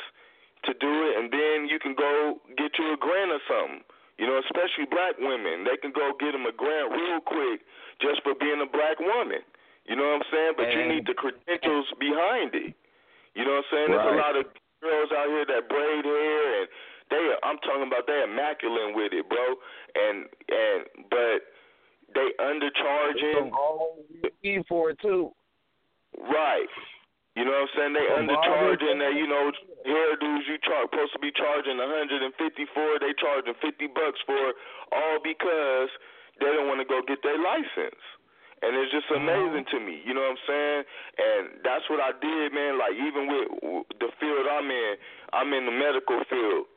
to do it and then you can go get you a grant or something. You know, especially black women, they can go get them a grant real quick just for being a black woman. You know what I'm saying? But you need the credentials behind it. You know what I'm saying? There's a lot of girls out here that braid hair and they I'm talking about they immaculate with it, bro. And and but they undercharging Need for it too. Right. You know what I'm saying? They undercharging they you know hairdos you char supposed to be charging a hundred and fifty for they charging fifty bucks for all because they don't want to go get their license. And it's just mm-hmm. amazing to me, you know what I'm saying? And that's what I did, man. Like even with the field I'm in, I'm in the medical field,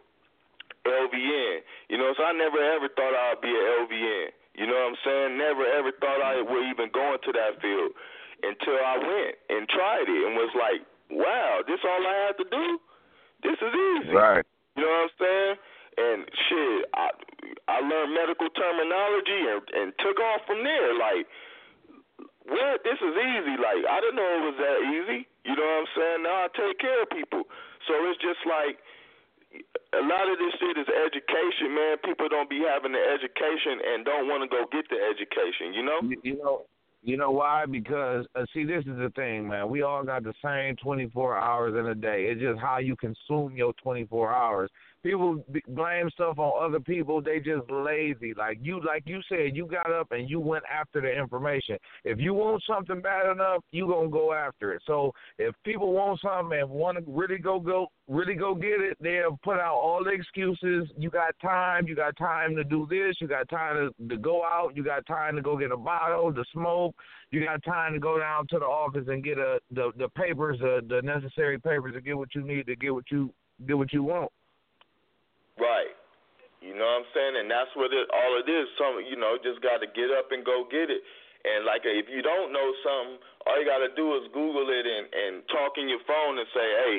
LVN. You know, so I never ever thought I'd be an LVN. You know what I'm saying? Never ever thought I would even go into that field until I went and tried it and was like, wow, this all I had to do? This is easy. Right. You know what I'm saying? And shit, I I learned medical terminology and and took off from there. Like, what? This is easy. Like, I didn't know it was that easy. You know what I'm saying? Now I take care of people. So it's just like a lot of this shit is education, man. People don't be having the education and don't want to go get the education. You know? You, you know, you know why? Because uh, see, this is the thing, man. We all got the same 24 hours in a day. It's just how you consume your 24 hours. People blame stuff on other people. They just lazy. Like you, like you said, you got up and you went after the information. If you want something bad enough, you gonna go after it. So if people want something and want to really go go really go get it, they'll put out all the excuses. You got time. You got time to do this. You got time to, to go out. You got time to go get a bottle to smoke. You got time to go down to the office and get a the the papers, uh, the necessary papers to get what you need to get what you get what you want. Right. You know what I'm saying? And that's what it all it is. Some you know, just gotta get up and go get it. And like if you don't know something, all you gotta do is Google it and, and talk in your phone and say, Hey,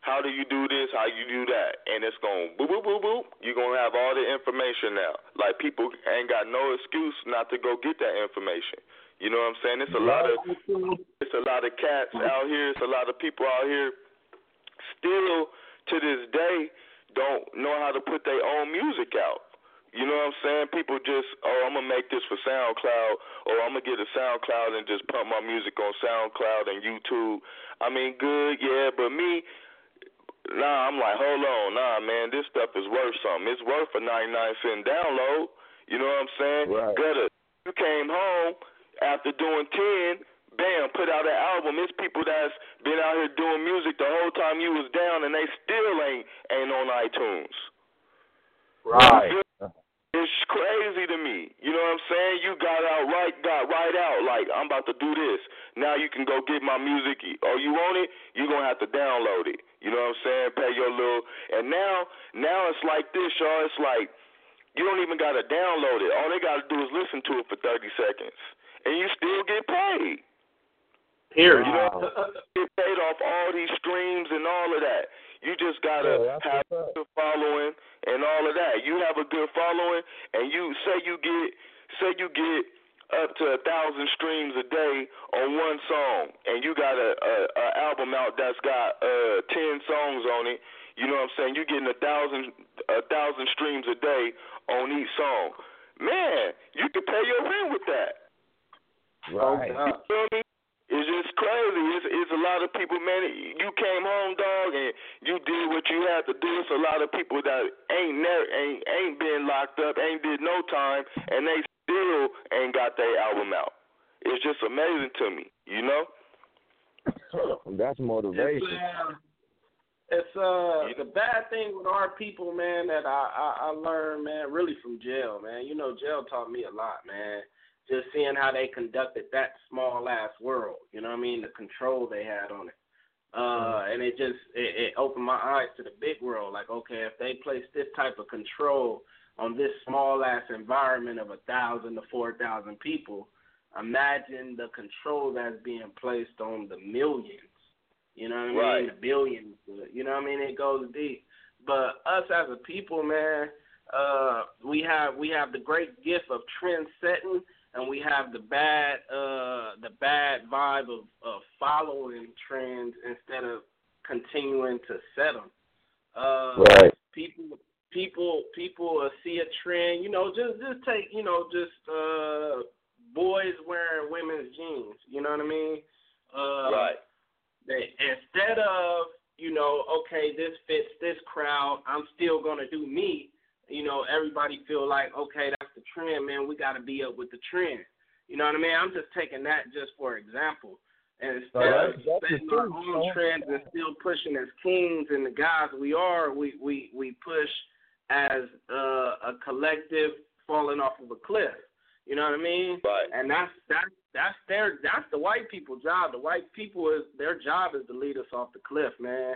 how do you do this? How you do that? And it's going boop boop boop boop. You're gonna have all the information now. Like people ain't got no excuse not to go get that information. You know what I'm saying? It's a lot of it's a lot of cats out here. It's a lot of people out here still to this day don't know how to put their own music out. You know what I'm saying? People just, oh, I'm gonna make this for SoundCloud, or I'm gonna get a SoundCloud and just pump my music on SoundCloud and YouTube. I mean, good, yeah, but me, nah, I'm like, hold on, nah, man, this stuff is worth something. It's worth a 99 cent download. You know what I'm saying? Right. Gutter, you came home after doing 10, bam, put out an album. It's people that's been out here doing music the whole time you was down, and they still ain't ain't on iTunes. Right. It's crazy to me. You know what I'm saying? You got out right, got right out. Like I'm about to do this. Now you can go get my music. Oh, you want it? You're gonna have to download it. You know what I'm saying? Pay your little. And now, now it's like this, y'all. It's like you don't even gotta download it. All they gotta do is listen to it for 30 seconds, and you still get paid. Period. You know, get paid off all these streams and all of that. You just gotta Yeah, have what's a good following and all of that. You have a good following, and you say you get say you get up to a thousand streams a day on one song, and you got a, a, a album out that's got uh ten songs on it. You know what I'm saying? You're getting a thousand a thousand streams a day on each song. Man, you could pay your rent with that. Right. You feel me? It's just crazy. It's, it's a lot of people, man. You came home, dog, and you did what you had to do. It's a lot of people that ain't never ain't ain't been locked up, ain't did no time, and they still ain't got their album out. It's just amazing to me, you know. That's motivation. It's, uh, it's uh the bad thing with our people, man, that I, I I learned, man, really from jail, man. You know, jail taught me a lot, man. Just seeing how they conducted that small ass world, you know what I mean? The control they had on it. Uh, and it just it, it opened my eyes to the big world. Like, okay, if they place this type of control on this small ass environment of a thousand to four thousand people, imagine the control that's being placed on the millions. You know what I mean? Right. The billions. You know what I mean? It goes deep. But us as a people, man, uh, we have we have the great gift of trend setting, and we have the bad uh, the bad vibe of, of following trends instead of continuing to set them. Uh, Right. People people people see a trend. You know, just just take you know just uh, boys wearing women's jeans. You know what I mean? Uh, right. They, instead of you know, okay, this fits this crowd, I'm still gonna do me. You know, everybody feel like okay, that's the trend, man. We got to be up with the trend. You know what I mean? I'm just taking that just for example. And instead that's- of that's setting our own Sean. trends and still pushing as kings and the guys we are, we we we push as uh, a collective falling off of a cliff. You know what I mean? Right. And that's that's that's their that's the white people job. The white people is their job is to lead us off the cliff, man.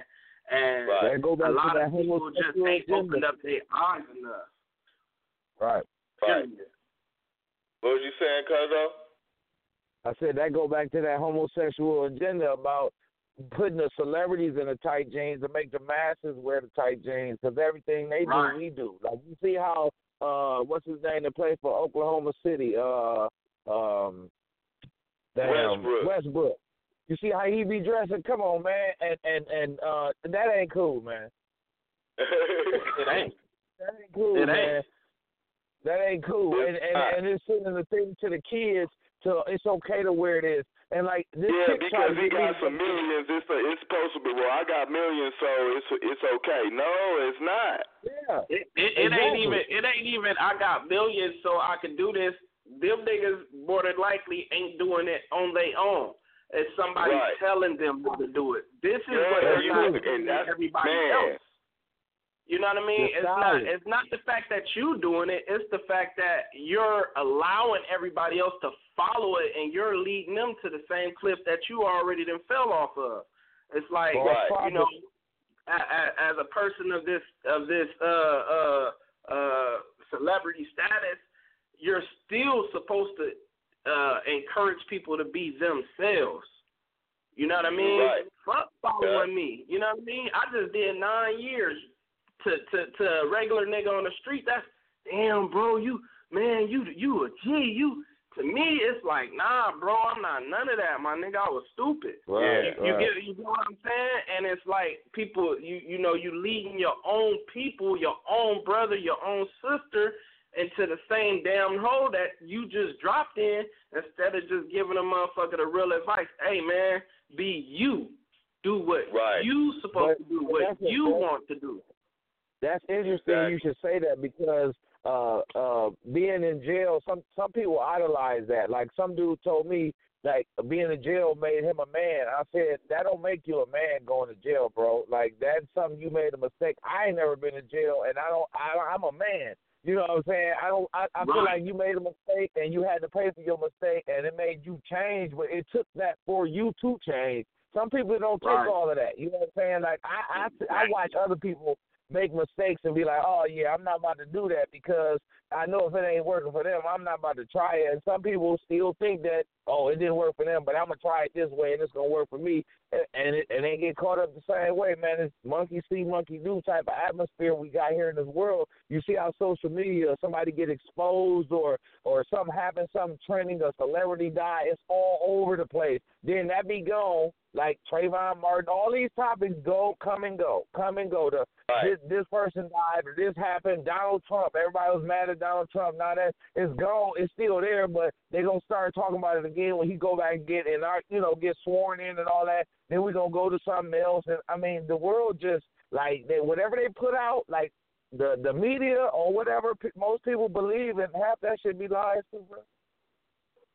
And Right. That go back a lot of people just homosexual ain't opened up their eyes enough. Right. Right. What was you saying, Cuzzo? I said that go back to that homosexual agenda about putting the celebrities in the tight jeans to make the masses wear the tight jeans because everything they do, Right. we do. Like you see how uh what's his name that played for Oklahoma City, uh um damn, Westbrook. Westbrook. You see how he be dressing? Come on, man, and and and uh that ain't cool, man. It ain't. That ain't cool, It ain't. Man. That ain't cool. And and, not. and it's sending the thing to the kids to it's okay to wear this. And like this yeah, because to he got some millions. It's a, it's supposed to be. Well, I got millions, so it's it's okay. No, it's not. Yeah. It, it, it ain't even. It ain't even. I got millions, so I can do this. Them niggas more than likely ain't doing it on their own. It's somebody Right. telling them to do it. This is Yeah, what they're not doing and everybody man. else. You know what I mean? The It's not it's not the fact that you're doing it. It's the fact that you're allowing everybody else to follow it, and you're leading them to the same cliff that you already then fell off of. It's like Right. you know, a- a- as a person of this of this uh uh uh celebrity status, you're still supposed to uh encourage people to be themselves. You know what I mean? Right. Fuck following me. You know what I mean? I just did nine years to to to a regular nigga on the street. That's damn, bro. You man, you you a G. You to me, it's like nah, bro. I'm not none of that, my nigga. I was stupid. Right, you, you get you get what I'm saying? And it's like people, you you know, you leading your own people, your own brother, your own sister into the same damn hole that you just dropped in instead of just giving a motherfucker the real advice. Hey man, be you. Do what Right. you supposed But- to do, what you want to do. That's interesting. Exactly. You should say that because uh uh being in jail, some some people idolize that. Like some dude told me like being in jail made him a man. I said that don't make you a man going to jail, bro. Like that's something you made a mistake. I ain't never been in jail, and I don't. I, I'm a man. You know what I'm saying? I don't. I, I feel like you made a mistake and you had to pay for your mistake, and it made you change. But it took that for you to change. Some people don't take Right. all of that. You know what I'm saying? Like I, I, I watch other people make mistakes and be like, oh yeah, I'm not about to do that because I know if it ain't working for them, I'm not about to try it. And some people still think that, oh, it didn't work for them, but I'm gonna try it this way and it's gonna work for me, and and, and they get caught up the same way, man. It's monkey see, monkey do type of atmosphere we got here in this world. You see how social media, somebody get exposed or or something happen, something trending, a celebrity die, it's all over the place. Then that be gone. Like Trayvon Martin, all these topics go, come and go, come and go. The this, this person died or this happened. Donald Trump, everybody was mad at Donald Trump. Now that it's gone, it's still there, but they gonna start talking about it again when he go back and get and our, you know, get sworn in and all that. Then we gonna go to something else. And I mean, the world just like they whatever they put out, like the the media or whatever most people believe, and half that should be lies too, bro.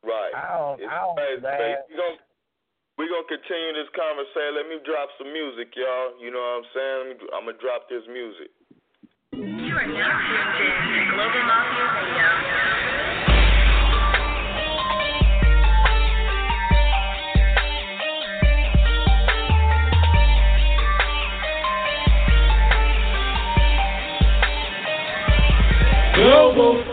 Right. I don't, It's I don't, crazy, man. man. We gonna we gonna continue this conversation. Let me drop some music, y'all. You know what I'm saying? I'm gonna drop this music. You are now tuned in to Global Mafia Radio. Global. Global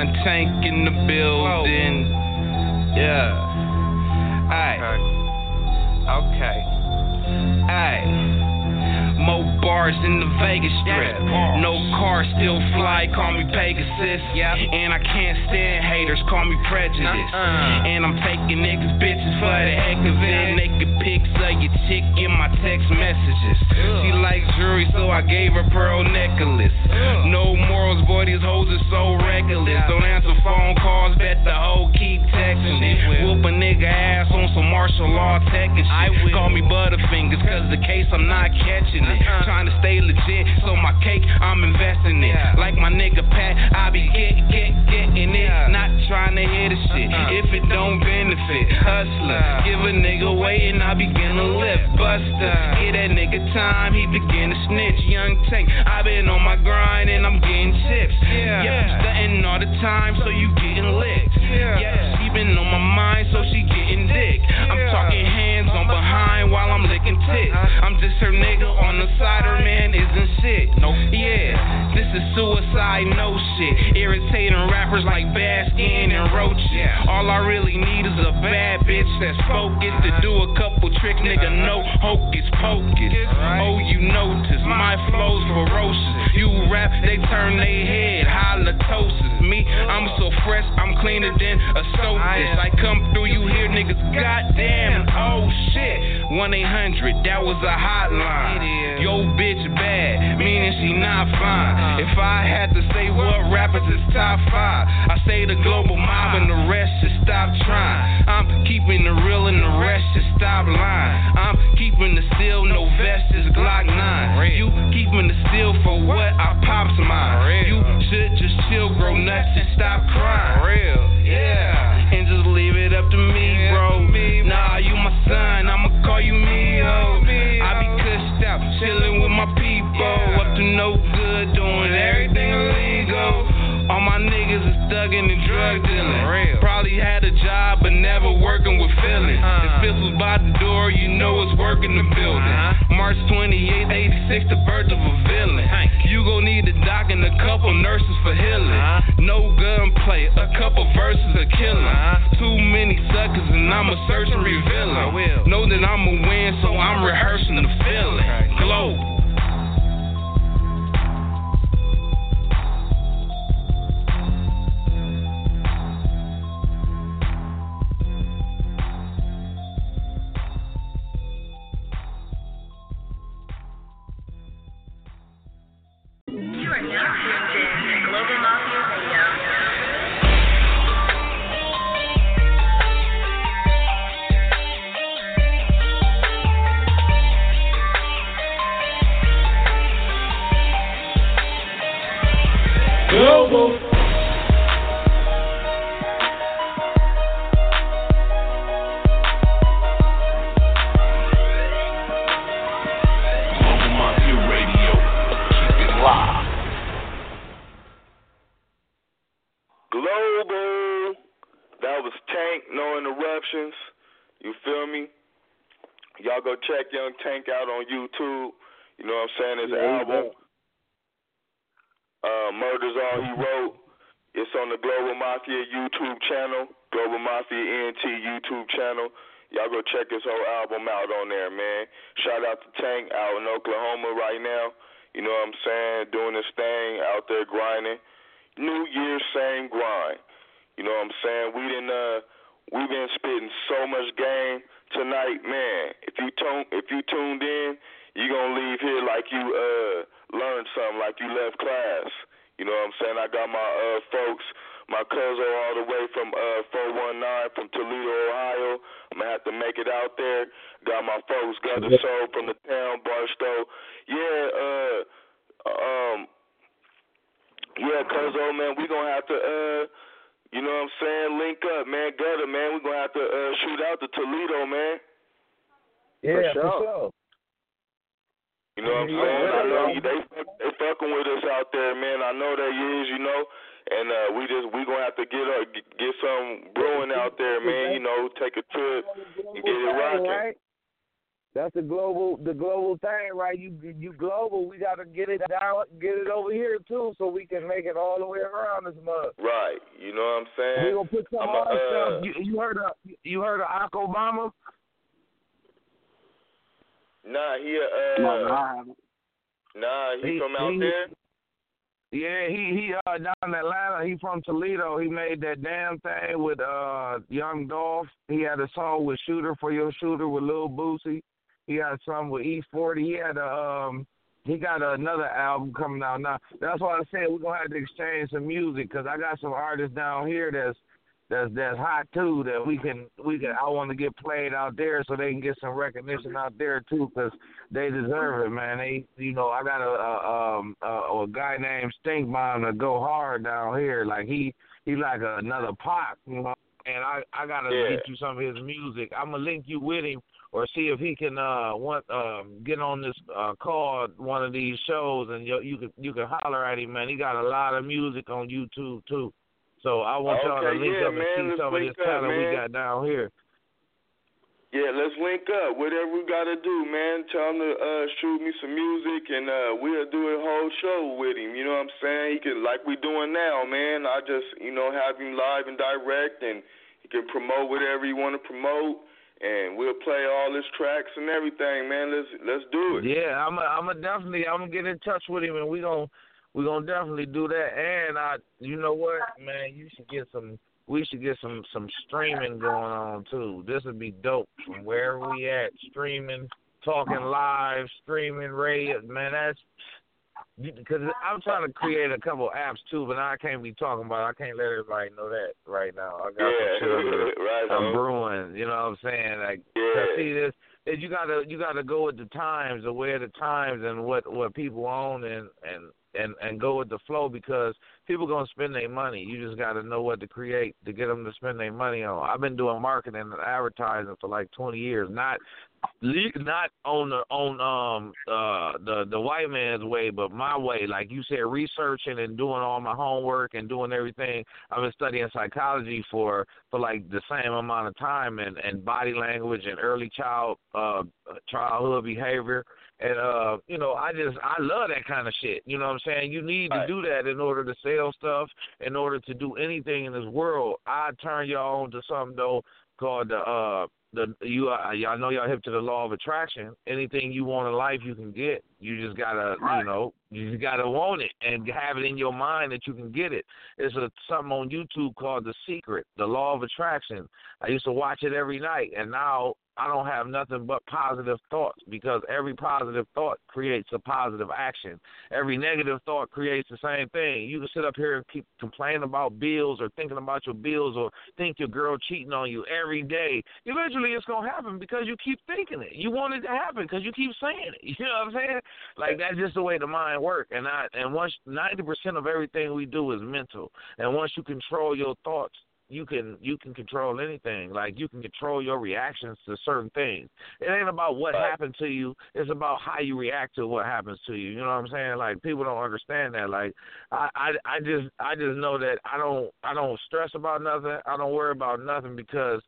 Young Tank in the building. Yeah. Aye. Okay. Aye. Bars in the Vegas Strip. No car, still fly, call me Pegasus. And I can't stand haters, call me prejudice. And I'm taking niggas bitches for the heck of it. Naked pics of your chick in my text messages. She likes jewelry, so I gave her pearl necklace. No morals, boy, these hoes are so reckless. Don't answer phone calls, bet the hoe keep texting it. Whoop a nigga ass on some martial law tech and shit. Call me Butterfingers, cause the case I'm not catching it. Trying to stay legit, so my cake I'm investing it. Like my nigga Pat, I be get, get, getting it. Not trying to hear the shit uh-uh. if it don't benefit. Hustler, uh-uh. give a nigga weight and I begin to lift. Buster, uh-uh. get that nigga time, he begin to snitch. Young Tank, I been on my grind and I'm getting chips. Yeah, yeah stunting all the time, so you getting licked. Yeah, she been on my mind, so she getting dick. I'm talking hands on behind while I'm licking tits. Uh-huh. I'm just her nigga on the side, her man isn't shit. No, yeah, this is suicide, no shit. Irritating rappers like Baskin and Roach. All I really need is a bad bitch that's focused to do a couple tricks, nigga. No hocus pocus. Oh, you notice my flow's ferocious. You rap, they turn their head, halitosis. Me, I'm so fresh, I'm cleaner than a soap dish. I come through, you hear niggas, goddamn, oh shit. 1 800, that was a hotline. Yo, bitch bad, meaning she not fine. If I had to say what rappers is top five, I say the global mob and the rest should stop trying. I'm keeping the real and the rest should stop lying. I'm keeping the steel, no vest is Glock 9. You keeping the steel for what I pops mine. You should just chill, grow nuts and stop crying. Real, yeah. And just leave it up to me, bro. Nah, you my son, I'ma call you me, ho. I be out, chilling with my people. Up to no good, doing everything illegal. All my niggas thugging and drug dealing. Probably had a job, but never working with feelings. If this was by the door, you know it's work in the building. March 28, 86, the birth of a villain. You gon' need a doc and a couple nurses for healing. No gunplay, a couple verses of killing. Too many suckers, and I'ma search and reveal. Know that I'ma win, so I'm rehearsing the feeling. Globe. Are now tuned in Global Mafia Radio. Tank out on YouTube. You know what I'm saying? His Yeah, album, uh, Murder's All He Wrote. It's on the Global Mafia YouTube channel, Global Mafia ENT YouTube channel. Y'all go check his whole album out on there, man. Shout out to Tank out in Oklahoma right now. You know what I'm saying? Doing his thing out there grinding. New Year, same grind. You know what I'm saying? We didn't uh we've been spitting so much game tonight, man. If you tune if you tuned in, you gonna leave here like you uh learned something, like you left class. You know what I'm saying? I got my uh folks, my cousin all the way from uh four one nine from Toledo, Ohio. I'm gonna have to make it out there. Got my folks, got the soul from the town, Barstow. Yeah, uh um yeah, cuz oh man, we gonna have to uh you know what I'm saying, link up, man, gutter, man. we gonna have to uh shoot out to Toledo, man. Yeah, For for sure. sure. You know what I'm saying? I know they they fucking with us out there, man. I know they is, you know. And uh we just we gonna have to get uh, get, get some brewing out there, man. You know, take a trip and get it rocking. That's the global the global thing, right? You you global. We gotta get it down, get it over here too, so we can make it all the way around this mug. Right. You know what I'm saying? We gonna put some other uh, stuff. You, you heard of you heard of Ike Obama? Nah, he uh nah, he, He- from out he- there. Yeah, he he uh down in Atlanta. He from Toledo. He made that damn thing with uh Young Dolph. He had a song with Shooter for Your Shooter with Lil Boosie. He had some with E Forty. He had a um he got another album coming out now. That's why I said we're gonna have to exchange some music because I got some artists down here that's that's that's hot too that we can we can I want to get played out there so they can get some recognition out there too because they deserve it, man. They you know I got a, a um a, a guy named Stink Bomb that go hard down here like he he like a, another pop, you know. And I I gotta Yeah. get you some of his music. I'm gonna link you with him or see if he can uh want um get on this uh call one of these shows and you you can you can holler at him man. He got a lot of music on YouTube too. So I want y'all to link yeah, up and man, see some of this talent we got down here. Yeah, let's link up. Whatever we gotta do, man. Tell him to uh, shoot me some music, and uh, we'll do a whole show with him. You know what I'm saying? He can, like we doing now, man. I just, you know, have him live and direct, and he can promote whatever he want to promote, and we'll play all his tracks and everything, man. Let's let's do it. Yeah, I'm a, I'm a definitely I'm gonna get in touch with him and we gonna we gonna definitely do that. And I, you know what, man, you should get some. We should get some some streaming going on too. This would be dope from wherever we at streaming, talking live, streaming radio. Man, that's because I'm trying to create a couple apps too, but I can't be talking about. it. I can't let everybody know that right now. I got Yeah, some shit right I'm on. brewing. You know what I'm saying? Like, Yeah. see this. is You gotta you gotta go with the times, aware of the times, and what what people own, and and and and go with the flow because people gonna spend their money. You just gotta know what to create to get them to spend their money on. I've been doing marketing and advertising for like 20 years, not not on the on um uh the the white man's way, but my way. Like you said, researching and doing all my homework and doing everything. I've been studying psychology for for like the same amount of time and and body language and early child uh childhood behavior. And uh, you know, I just I love that kind of shit. You know what I'm saying? You need to do that in order to sell stuff, in order to do anything in this world. I turn y'all on to something though called the uh the you uh, y'all know y'all hip to the law of attraction. Anything you want in life, you can get. You just gotta, you know, you just gotta want it and have it in your mind that you can get it. There's a something on YouTube called The Secret, the Law of Attraction. I used to watch it every night, and now I don't have nothing but positive thoughts because every positive thought creates a positive action. Every negative thought creates the same thing. You can sit up here and keep complaining about bills or thinking about your bills or think your girl cheating on you every day. Eventually, it's gonna happen because you keep thinking it. You want it to happen because you keep saying it. You know what I'm saying? Like that's just the way the mind works. And I and once ninety percent of everything we do is mental. And once you control your thoughts, you can you can control anything. Like you can control your reactions to certain things. It ain't about what Right. happened to you. It's about how you react to what happens to you. You know what I'm saying? Like people don't understand that. Like I I, I just I just know that I don't I don't stress about nothing. I don't worry about nothing because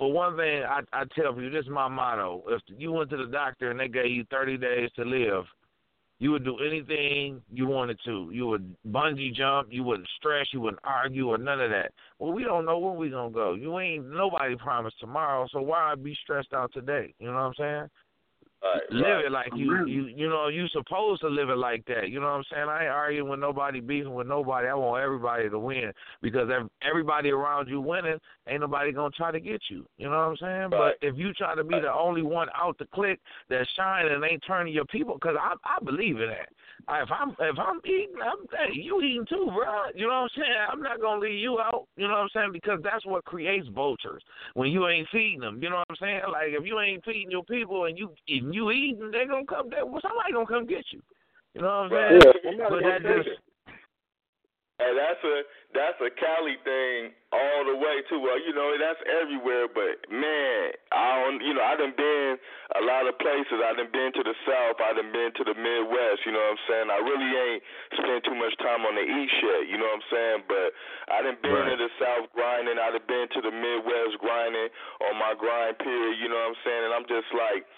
for one thing, I, I tell you, this is my motto: if you went to the doctor and they gave you 30 days to live, you would do anything you wanted to. You would bungee jump, you wouldn't stress, you wouldn't argue, or none of that. Well, we don't know where we're gonna go. You ain't nobody promised tomorrow, so why be stressed out today? You know what I'm saying? Right, live right. it like you you you know you supposed to live it like that. You know what I'm saying? I ain't arguing with nobody, beefing with nobody. I want everybody to win because ev- everybody around you winning, ain't nobody gonna try to get you. You know what I'm saying? Right. But if you try to be the only one out the click that's shining and ain't turning your people, because I I believe in that. I- If I'm if I'm eating, I'm hey, you eating too, bro. You know what I'm saying? I'm not gonna leave you out. You know what I'm saying? Because that's what creates vultures when you ain't feeding them. You know what I'm saying? Like if you ain't feeding your people and you and you eating, they gonna come. They, well, somebody gonna come get you. You know what I'm saying? Right. But that just And that's a that's a Cali thing all the way too. Well, you know that's everywhere, but man, I don't. You know, I done been a lot of places. I done been to the South. I done been to the Midwest. You know what I'm saying? I really ain't spent too much time on the East yet. You know what I'm saying? But I done been Right. to the South grinding. I done been to the Midwest grinding on my grind period. You know what I'm saying? And I'm just like,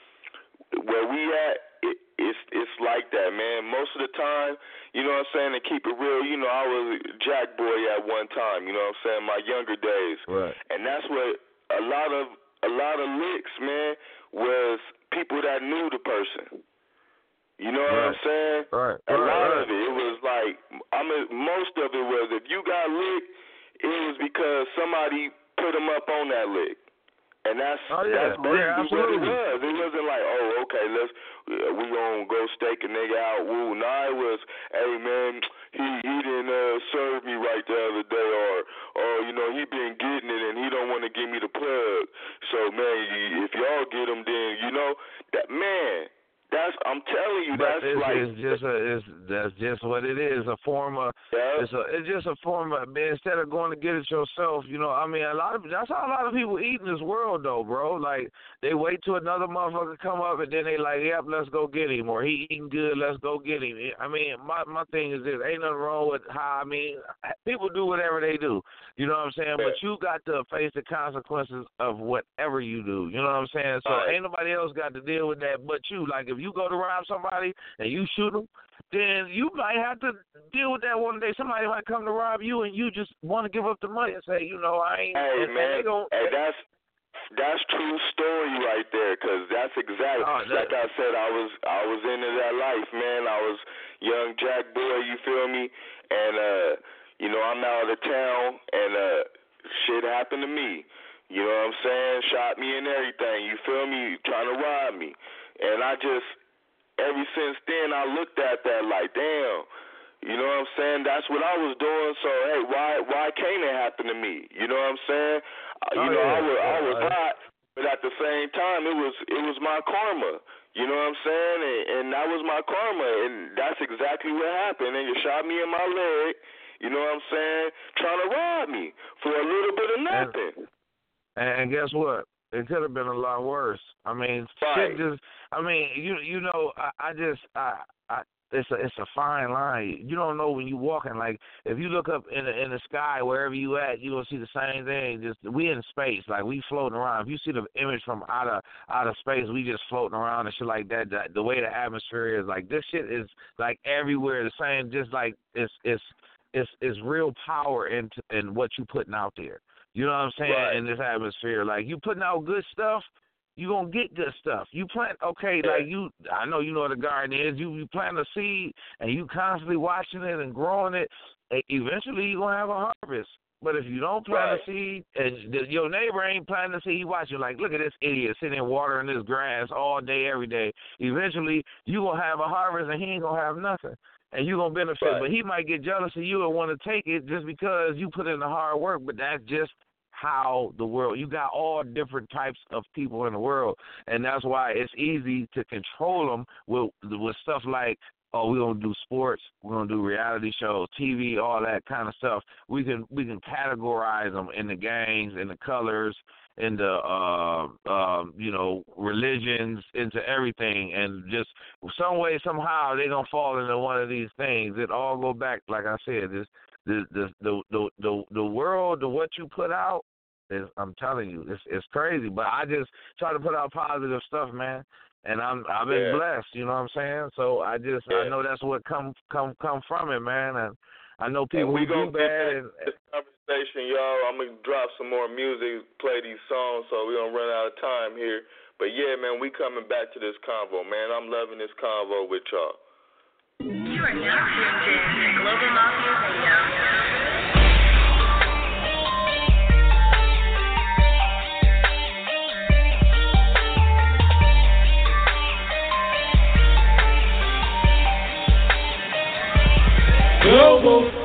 where we at, it, it's it's like that, man. Most of the time, you know what I'm saying, to keep it real, you know, I was jack boy at one time, you know what I'm saying, my younger days. right. And that's what a lot of a lot of licks, man, was people that knew the person. You know what I'm Right. saying? Right. A right, lot right. of it, it was like I mean, most of it was if you got licked, it was because somebody put them up on that lick. And that's Oh, yeah. that's basically Yeah, what it was. It wasn't like, oh, okay, let's uh, we gonna go stake a nigga out. Woo. Nah, it was, hey man, he he didn't uh, serve me right the other day, or or you know he been getting it and he don't want to give me the plug. So man, if y'all get him, then you know that man. That's I'm telling you, But that's it's, like it's just a, it's that's just what it is. A form of yeah, it's a it's just a form of man. Instead of going to get it yourself, you know. I mean, a lot of that's how a lot of people eat in this world, though, bro. Like they wait till another motherfucker come up and then they like, yep, let's go get him, or he eating good, let's go get him. I mean, my my thing is this: ain't nothing wrong with how. I mean, people do whatever they do. You know what I'm saying? But you got to face the consequences of whatever you do. You know what I'm saying? So Right. ain't nobody else got to deal with that but you. Like if you go to rob somebody and you shoot them, then you might have to deal with that one day. Somebody might come to rob you, and you just want to give up the money and say, you know, I ain't. Hey and, man, and they gon' hey, that's that's true story right there, 'cause that's exactly Oh, that- like I said. I was I was into that life, man. I was young Jack boy, you feel me? And uh, you know, I'm out of town, and uh, shit happened to me. You know what I'm saying? Shot me and everything. You feel me? Trying to rob me, and I just ever since then I looked at that like, damn. You know what I'm saying? That's what I was doing. So hey, why why can't it happen to me? You know what I'm saying? Uh, Oh, you know, I yeah. was I was right. hot, but at the same time, it was it was my karma. You know what I'm saying? And, and that was my karma, and that's exactly what happened. And you shot me in my leg. You know what I'm saying? Trying to rob me for a little bit of nothing. And, and guess what? It could have been a lot worse. I mean, Right. shit just. I mean, you you know, I, I just I I. It's a it's a fine line. You don't know when you're walking. Like if you look up in the in the sky wherever you at, you gonna see the same thing. Just we in space, like we floating around. If you see the image from out of out of space, we just floating around and shit like that. The, the way the atmosphere is, like this shit is like everywhere the same. Just like it's it's it's it's real power in in what you putting out there. You know what I'm saying? Right. In this atmosphere, like you putting out good stuff, you gonna get good stuff. You plant okay, like you. I know you know what a garden is. You you plant a seed and you constantly watching it and growing it. e- Eventually, you are gonna have a harvest. But if you don't plant Right. a seed and the, your neighbor ain't planting a seed, he watching like, look at this idiot sitting there watering this grass all day, every day. Eventually, you gonna have a harvest and he ain't gonna have nothing and you gonna benefit. Right. But he might get jealous of you and want to take it just because you put in the hard work. But that's just how the world. You got all different types of people in the world, and that's why it's easy to control them with with stuff like oh, we're gonna do sports, we're gonna do reality shows, TV, all that kind of stuff. We can we can categorize them in the gangs, in the colors, in the uh, uh, you know religions, into everything, and just some way somehow they gonna fall into one of these things. It all go back, like I said, this the the the the the, the world, the what you put out. Is, I'm telling you, it's it's crazy. But I just try to put out positive stuff, man and I'm I've been Yeah. blessed. You know what I'm saying? So I just I know that's what come come come from it, man. And I know people and we do bad. And to this conversation, y'all. I'm gonna drop some more music, play these songs, so we don't run out of time here. But yeah, man, we coming back to this convo, man. I'm loving this convo with y'all. You are now tuned in to Global Mafia Radio. Global. Global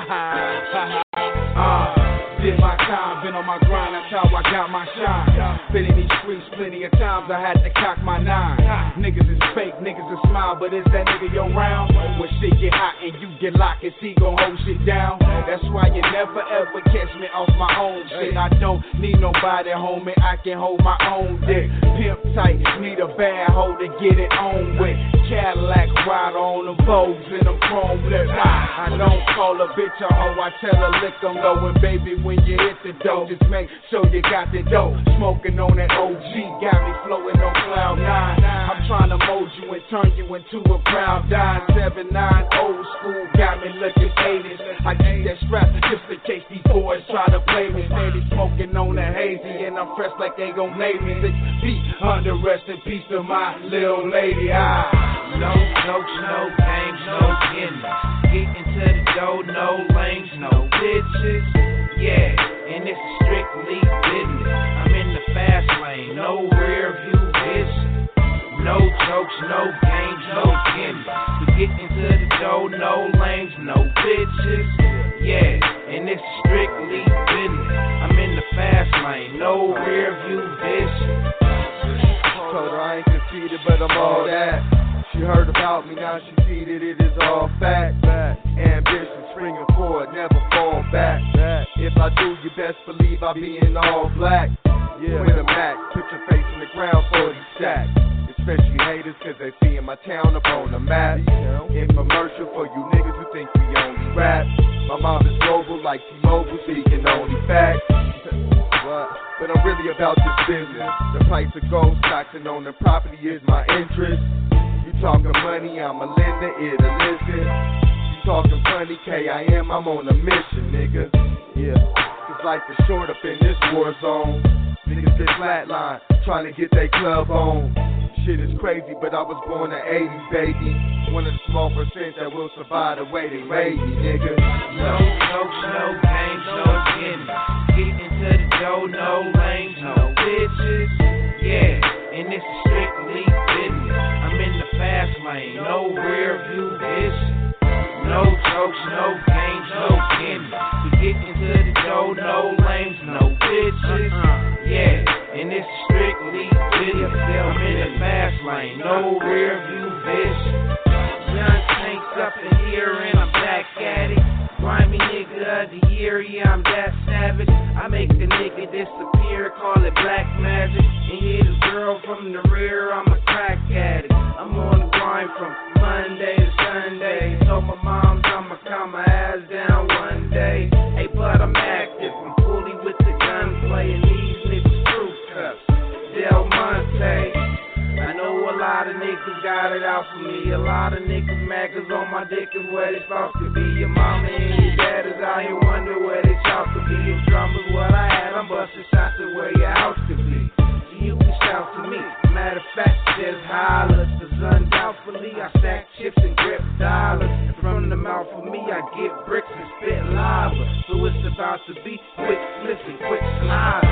ha. Ah, did my time, been on my grind, that's how I got my shine. Been in these streets plenty of times, I had to cock my nine. Niggas is fake, niggas is smile, but is that nigga your round? When shit get hot and you get locked, is he gon' hold shit down? That's why you never ever catch me off my own shit. I don't need nobody, homie, I can hold my own dick. Pimp tight, need a bad hoe to get it on with. Cadillac ride on them Vogues and them chrome lips. I don't call a bitch a hoe, I tell her lick them low. And baby, when you hit the dough, just make sure you got the dough. Smoking on that OG, got me floating on cloud nine. I'm trying to mold you and turn you into a proud dime. Seven nine old school, got me looking 80s. I keep that strap just in case these boys try to play me. Steady smoking on the hazy, and I'm fresh like they gon' lay me. Six feet under, rest in peace to my little lady. I No jokes, no games, no gimmicks. Getting to the dough, no lanes, no bitches. Yeah, and it's strictly business. I'm in the fast lane, no rear view vision. No jokes, no games, no gimmicks. We getting to the dough, no lanes, no bitches. Yeah, and it's strictly business. I'm in the fast lane, no rear view vision. Told her I ain't conceited, but I'm all that. She heard about me, now she see that it is all fact. Ambition, springing forward, never fall back. If I do, you best believe I'll be in all black. Yeah. With a Mac, put your face in the ground for these stacks. Especially haters, cause they seeing my town up on the map. Infomercial for you niggas who think we only rap. My mom is global like T-Mobile, speaking only facts. But I'm really about this business. The price of gold stocks and owning property is my interest. Talking money, I'm a lender, it a listen. You talking funny, KIM, I'm on a mission, nigga. Yeah, cause life is short up in this war zone. Niggas get flatline, trying to get their club on. Shit is crazy, but I was born in 80s, baby. One of the small percent that will survive the way they made me, nigga. No no, no games, no gimmicks. Getting to the dough, no lanes, no bitches. Yeah, and it's strictly fast lane, no rear view vision. No jokes, no games, no gimmicks. We getting to the dough, no lanes, no bitches. Yeah, and it's strictly business. I'm in the fast lane, no rear view vision. Young Saints up in here and I'm back at it. Grimy nigga of the year, yeah, I'm that savage. I make the nigga disappear, call it black magic. And hit a girl from the rear, I'm a crack addict. I'm on grind from Monday to Sunday. Told my mom I'ma calm my ass down one day. Hey, but I'm active, I'm fully with the gunplay, and these niggas proof cups. Del Monte. I know a lot of niggas got it out for me. A lot of niggas mackers on my dick is where they supposed to be. Your mama and your dad is out here wondering where they talk to be. If drama's what I had, I'm busting shots at where your house could be. So you can shout to me. Matter of fact, there's hollers. Cause undoubtedly I stack chips and grip dollars. And from the mouth of me, I get bricks and spit lava. So it's about to be quick Listen, quick sliders.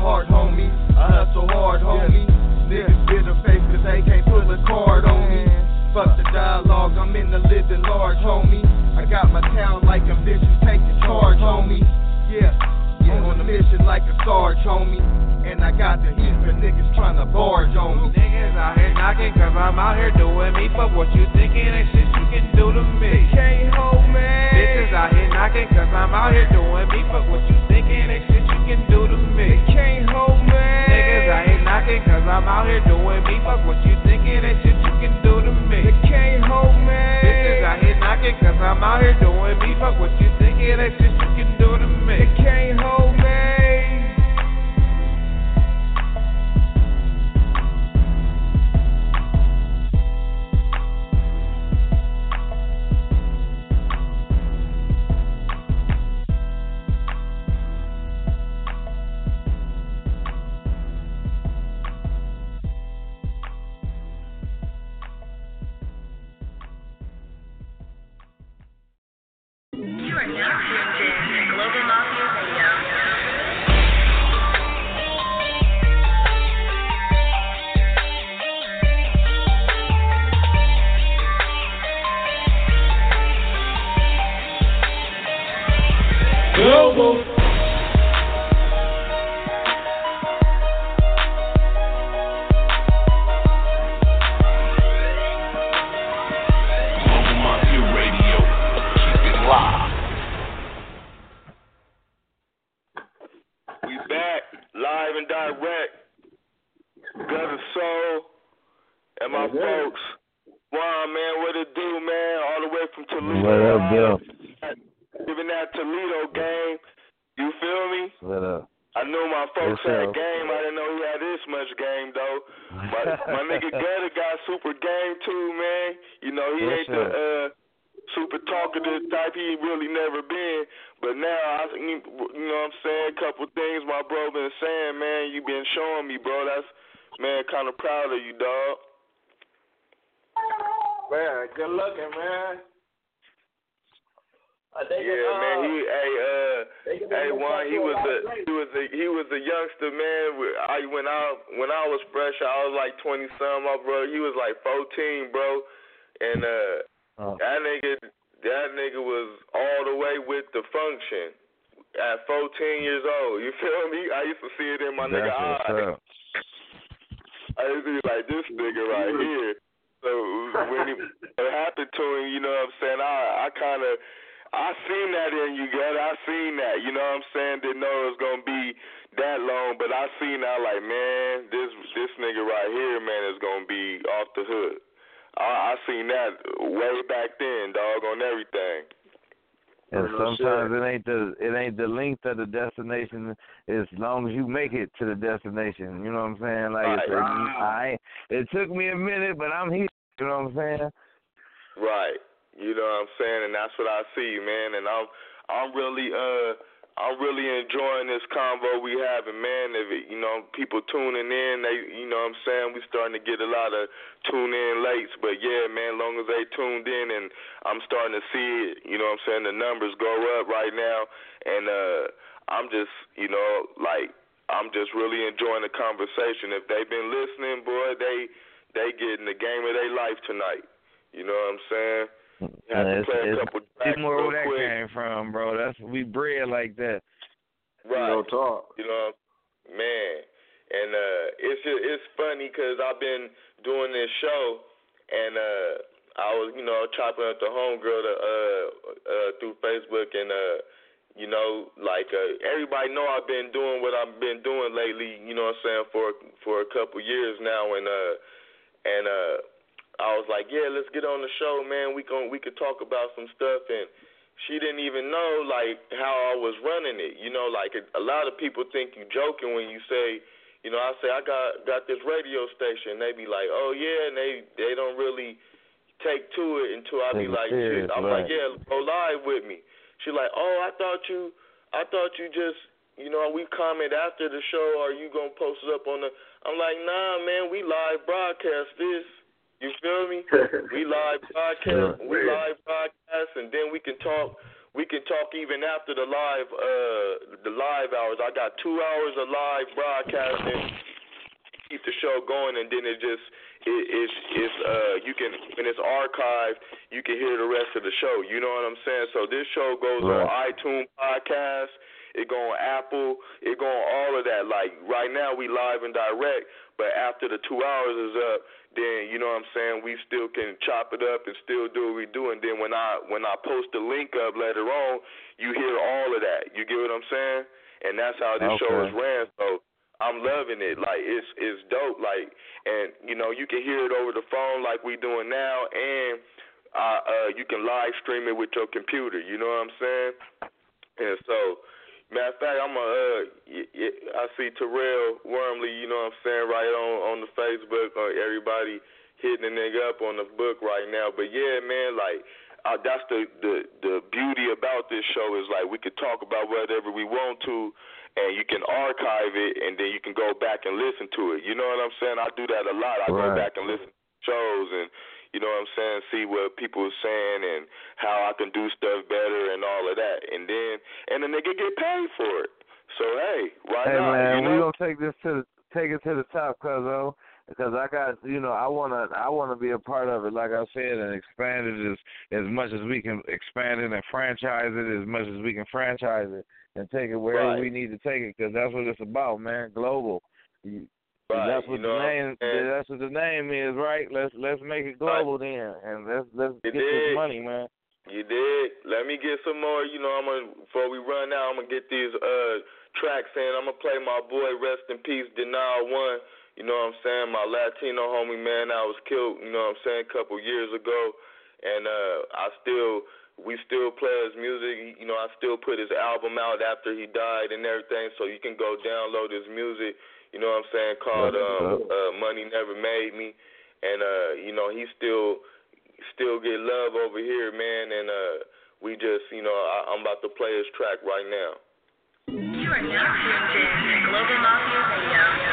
heart, homie. I hustle hard, homie. Niggas bitter face cause they can't pull a card on me. Fuck the dialogue, I'm in the living large, homie. I got my town like a vision, take the charge, homie. Yeah, yeah. on a mission like a sarge, homie. And I got the heat for niggas trying to barge on me. Niggas out here knocking cause I'm out here doing me. Fuck what you thinking, ain't shit you can do to me. They can't hold me. Bitches out here knocking cause I'm out here doing me. Fuck what you thinking, ain't shit can do to me. Can't hold me. Niggas out here knocking cause I'm out here doing me. Fuck what you thinking that shit you can do to me. They Can't hold me. Bitches out here knocking cause I'm out here doing me. But what you thinking ain't shit you can do to me. They Can't we bred like that. Right. No talk. You know, man, and uh, it's just, it's funny because I've been doing this show, and uh, I was you know chopping up the homegirl to, uh, uh, through Facebook, and uh, you know like uh, everybody know I've been doing what I've been doing lately. You know what I'm saying for for a couple years now, and uh, and uh, I was like, yeah, let's get on the show, man. We can we could talk about some stuff and she didn't even know like how I was running it. You know, like a, a lot of people think you're joking when you say, you know, I say I got got this radio station. They be like, oh yeah, and they they don't really take to it until I be like, serious, shit. I'm right. like, yeah, go live with me. She like, oh, I thought you, I thought you just, you know, we comment after the show. Are you gonna post it up on the? I'm like, nah, man, we live broadcast this. You feel me? we live broadcast, we live broadcast, and then we can talk. We can talk even after the live, uh, the live hours. I got two hours of live broadcasting. Keep the show going, and then it just it, it's it's uh you can when it's archived, you can hear the rest of the show. You know what I'm saying? So this show goes on iTunes podcast, it go on Apple, it go on all of that. Like right now we live and direct, but after the two hours is up, then you know what I'm saying, we still can chop it up and still do what we do. And then when I when I post the link up later on, you hear all of that. You get what I'm saying? And that's how this Okay. show is ran. So I'm loving it. Like it's it's dope. Like and you know you can hear it over the phone like we doing now, and uh, uh, you can live stream it with your computer. You know what I'm saying? And so, matter of fact, I'm a uh, y- y- I see Terrell Wormley. You know what I'm saying? Right on on the Facebook. Uh, everybody hitting the nigga up on the book right now. But yeah, man, like. Uh, that's the, the the beauty about this show is like we could talk about whatever we want to, and you can archive it, and then you can go back and listen to it. You know what I'm saying? I do that a lot. I go back and listen to shows, and you know what I'm saying, see what people are saying and how I can do stuff better and all of that, and then and the nigga get paid for it. So hey, why Hey not? man, you we gonna take this to the take it to the top, cuz oh, because I got you know I wanna I wanna be a part of it, like I said, and expand it as as much as we can expand it and franchise it as much as we can franchise it and take it wherever Right. we need to take it, because that's what it's about, man. Global. You, Right, that's you what know the name. saying? That's what the name is, right? Let's let's make it global then, and let's let's You get this money, man. You did. Let me get some more. You know, I'm gonna before we run out, I'm gonna get these uh tracks in. I'm gonna play my boy Rest in Peace Denial One. You know what I'm saying? My Latino homie man, I was killed. You know what I'm saying? A couple years ago, and uh I still we still play his music. You know, I still put his album out after he died and everything. So you can go download his music. You know what I'm saying? Called um, uh, Money Never Made Me, and uh you know he still still get love over here, man. And uh we just you know I, I'm about to play his track right now. You are now tuned in to Global Mafia Radio.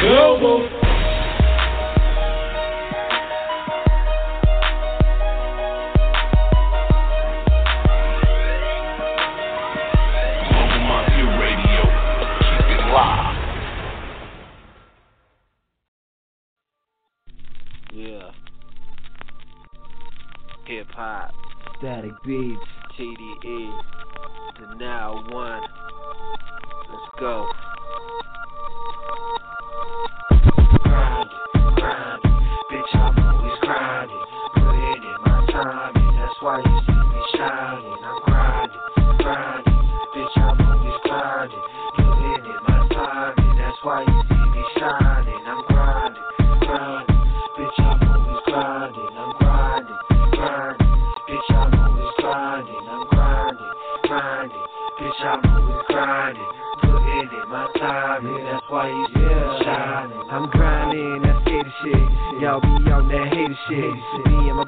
Global. Global Hip hop. Static beats. TDE. The now one. Let's go.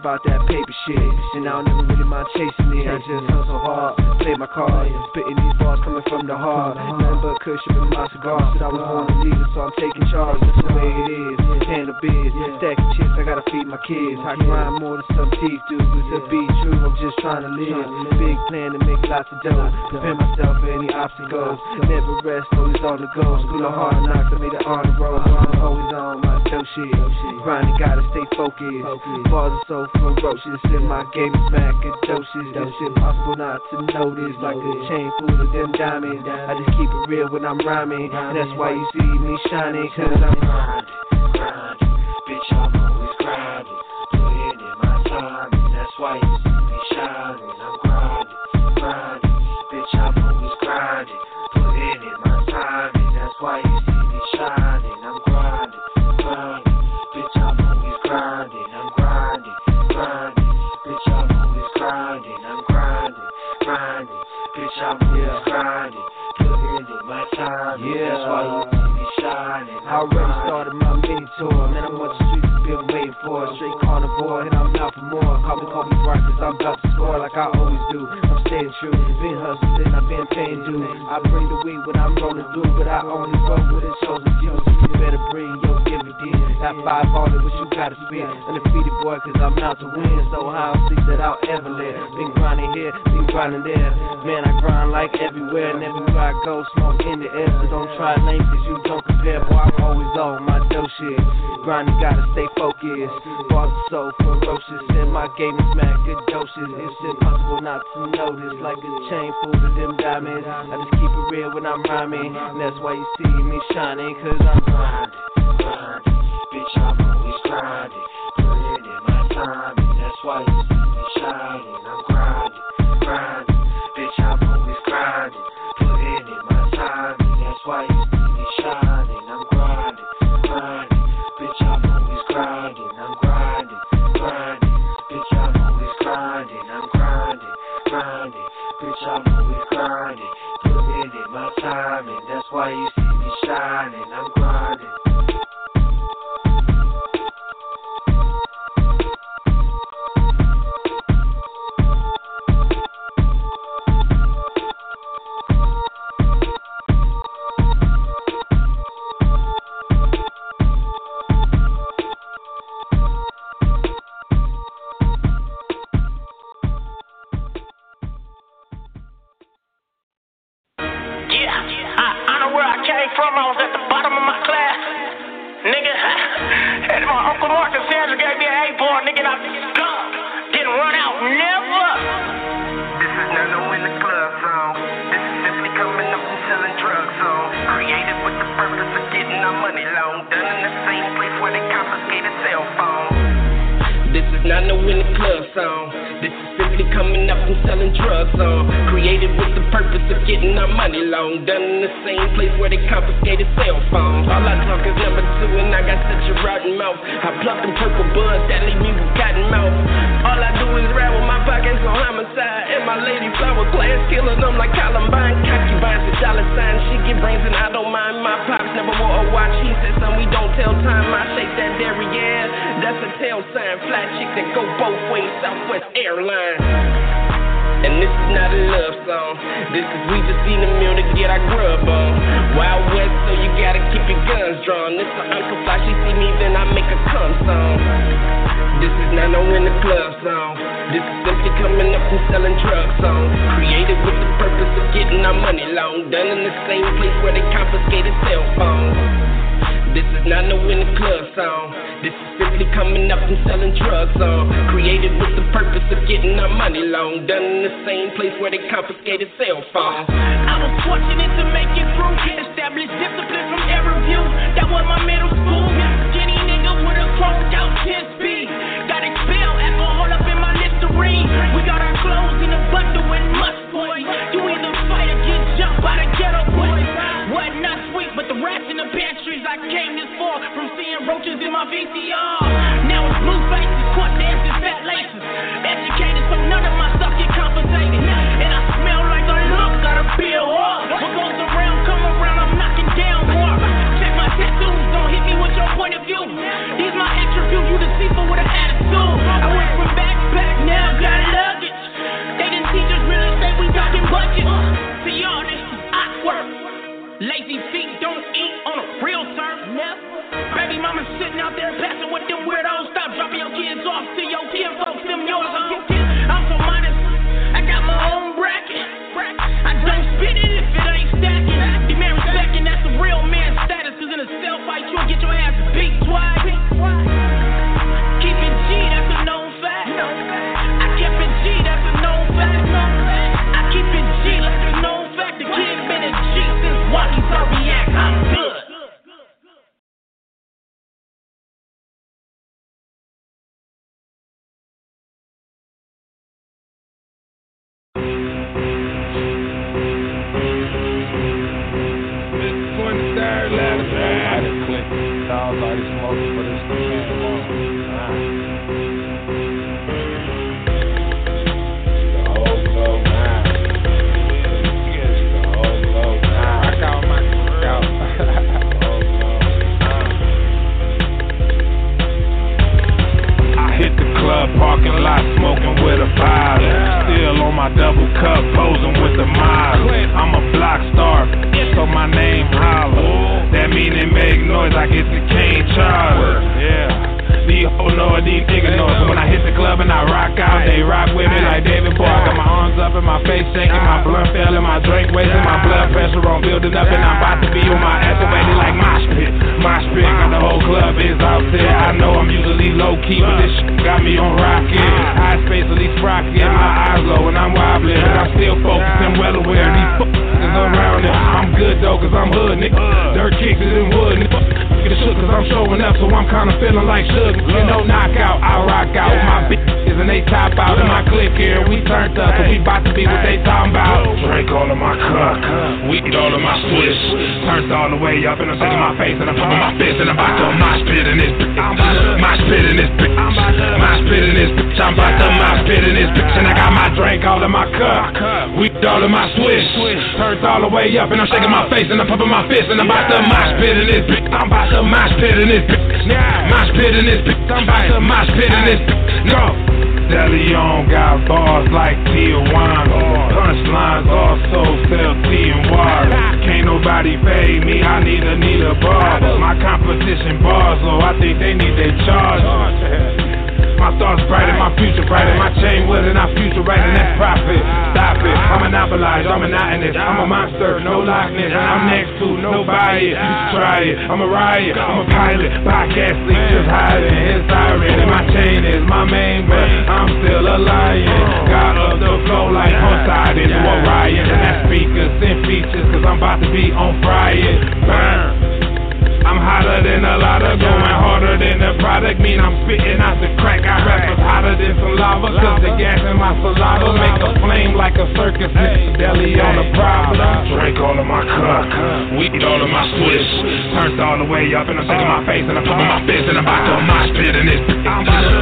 About that paper shit. And I don't ever really mind chasing it. I just hustle hard, play my cards. Spitting these bars coming from the heart. Nothing but cushion with my cigar. Said I was born a leader, so I'm taking charge. That's the way it is. Handle biz, stacking chips, I gotta feed my kids. I grind more than some teeth do. But to be true, I'm just trying to live. Big plan to make lots of dough. Prepare myself for any obstacles. Never rest, always on the go. School of hard knocks, I made it on the road. I'm always on my dope shit. Grinding, gotta stay focused. Bars are so ferocious, and my game is doses. It's impossible not to notice. Like a chain full of them diamonds. I just keep it real when I'm rhyming. And that's why you see me shining, cause I'm grinding, grinding. Bitch, I'm I bring the weed when I'm rolling through, but I only roll with a Got hundred, what you gotta spend. Undefeated boy, cause I'm out to win. So I don't that I'll ever let. Been grinding here, been grinding there. Man, I grind like everywhere, and everywhere I go, smoke in the air. So don't try lame, cause you don't compare. Boy, I'm always on my dough shit. Grinding, gotta stay focused. Bars so ferocious, and my game is mad good doses. It's impossible not to notice, like a chain full of them diamonds. I just keep it real when I'm rhyming, and that's why you see me shining, cause I'm grinding. Bitch, I'm always grinding. Put it in my time, that's why you see me shining. I'm grinding, grinding. Not no in the club song. This is simply coming up and selling drugs on. Created with the purpose of getting our money long. Done in the same place where they confiscated cell phones. All I talk is number two, and I got such a rotten mouth. I pluck them purple buds that leave me with cotton mouth. All I do is rap with my pockets on homicide. And my lady flower class killing them like Columbine. Concubines a dollar sign. She get brains and I don't mind. My pops never wore a watch. He said, son, we don't tell time. I shake that yeah. That's a tail sign. Fly chick that go both ways. Southwest Airlines. And this is not a love song. This is we just need a meal to get our grub on. Wild West, so you gotta keep your guns drawn. This a Uncle Fly, she see me, then I make a come song. This is not no in the club song. This is simply coming up and selling drugs song. Created with the purpose of getting our money long. Done in the same place where they confiscated cell phones. This is not no in the club song. This is simply coming up and selling drugs on. Created with the purpose of getting our money long. Done in the same place where they confiscated cell phones. I was fortunate to make it through. Established discipline from every view. That was my middle school. Skinny nigga with a cross out 10 speed. Got expelled, alcohol up in my Listerine. We got our clothes in a bundle and must boy. You either fight or get jumped by the ghetto boys. What not sweet, but the rats in the pantries I came this far from seeing roaches in my VCR. Now it's blue faces, court dances, fat laces. Educated so none of my stuff get compensated. And I smell like a look, gotta feel hard. What goes around, come around, I'm knocking down more. Check my tattoos, don't hit me with your point of view. These my attributes, you deceitful with an attitude. I went from back to back, now got luggage. They didn't teach us real estate, we talking budget. See is awkward. Lazy feet don't Baby mama sitting out there passing with them weirdos. Stop dropping your kids off to your kin folks, them yours. huh? I'm so modest. I got my own bracket. I don't spit it if it ain't stacking. Demand respect, and that's the real man status. Cause in a cell fight, you'll get your ass beat twice. My fist and I'm about to mosh pit in this bitch. Mosh pit in this bitch. Mosh pit in this bitch. I'm about to mosh pit in this bitch. And I got my drink all in my cup, weed all in my swish. Turned all the way up and I'm shaking my face and I'm pumping my fist and I'm about to mosh pit in this bitch. I'm about to mosh pit in this bitch. Mosh pit in this bitch. I'm about to mosh pit in this bitch. No. DeLeon got bars like Tijuana. Punchlines also sell and water. Can't nobody pay me, I need a need a bar. My competition bars low, I think they need their charge. My thoughts brighter, my future brighter. My chain and I future right, and that's profit. Stop it, I'm monopolized, I'm monotonous. I'm a monster, no likeness. I'm next to nobody. You should try it. I'm a riot, I'm a pilot. Podcast leak, just hiding. His siren, and my chain is my main, but I'm still a lion. God of the flow like Poseidon to Orion. And that speakers and features, cause I'm about to be on fire. Burn. I'm hotter than a lot of going harder than the product. Mean I'm spitting out the crack. I rappers hotter than some lava. Cause the gas in my saliva make a flame like a circus. Mr. Deli on the problem. Drink all of my cup, weed all of my swish. Turned all the way up and I'm shaking my face and I'm pumping my fist and I'm about to mosh spit in this bitch.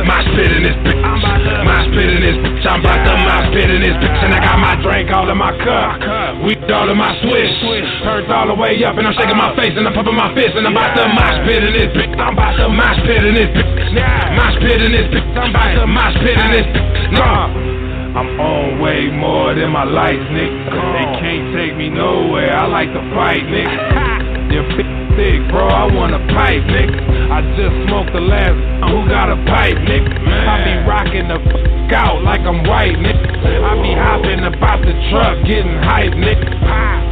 Mosh pit in this bitch. Mosh pit in this bitch. I'm about to mosh spit in this bitch. And I got my drink all in my cup, weed all of my swish. Turned all the way up and I'm shaking my face and I'm pumping my fist and I'm about to mosh pit in this bitch. I'm about to mosh pit in this bitch. Mosh pit in this bitch. I'm about to mosh pit in this bitch. Nah. I'm on way more than my lights, nigga. They can't take me nowhere. I like to fight, nigga. Your bitch thick, bro. I want a pipe, nigga. I just smoked the last. Who got a pipe, nigga? I be rocking the fuck out like I'm white, nigga. I be hopping about the truck, getting hype, nigga.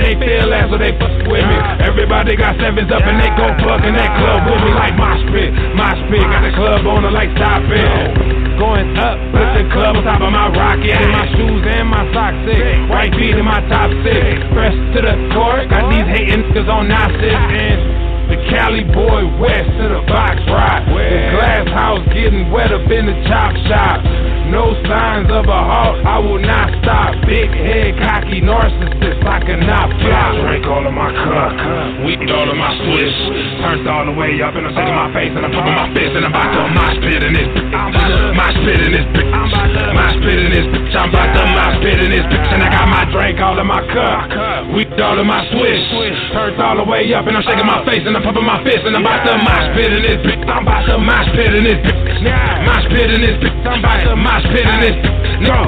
And they feel that, so they fuck with me. Everybody got sevens up and they go fuck in that club with me like mosh pit, mosh pit. Got the club on the like stop it. Going up, put the club on top of my rocket and my shoes and my socks sick. White beat in my top six. Fresh to the court, got these hating niggas on nonsense and. Cali boy west to the box ride. The glass house getting wet up in the chop shop. No signs of a halt, I will not stop. Big head, cocky narcissist, I cannot flop. Drink all of my cup, weed all of my swish. Turned all the way up and I'm shaking my face and I'm pumping my fist and I'm about to mosh pit in this bitch. Mosh pit in this bitch. Mosh pit in this bitch. I'm about to mosh pit in this bitch and I got my drink all in my cup, weed all of my swish. Turned all the way up and I'm shaking my uh. face and I'm pumping my fist and I'm about to mosh pit in this bitch. I'm about to mosh pit in this bitch. Mosh pit in this bitch. I'm about to mosh pit in this bitch. No.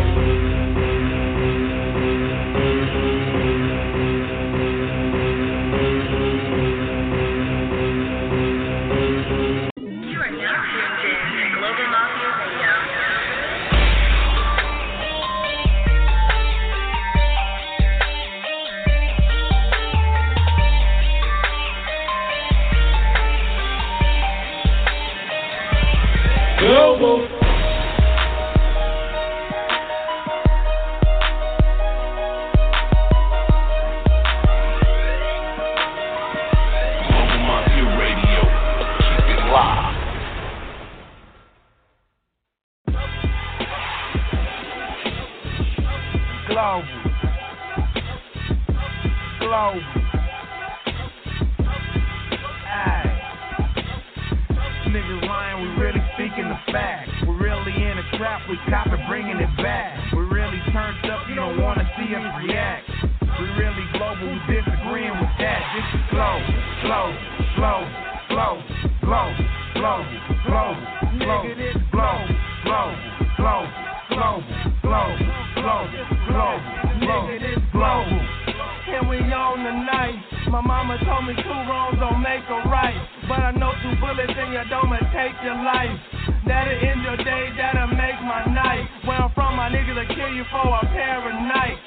My mama told me two wrongs don't make a right. But I know two bullets in your dome will take your life. That'll end your day, that'll make my night. Where I'm from, my niggas will kill you for a pair of nights.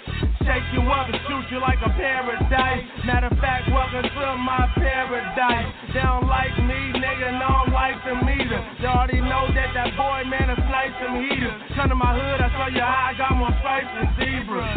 Shake you up and shoot you like a paradise. Matter of fact, welcome to my paradise. They don't like me, nigga, no I'm like them either. They already know that that boy, man, is snipe some heaters. Come to my hood, I show you how I got more stripes than zebras.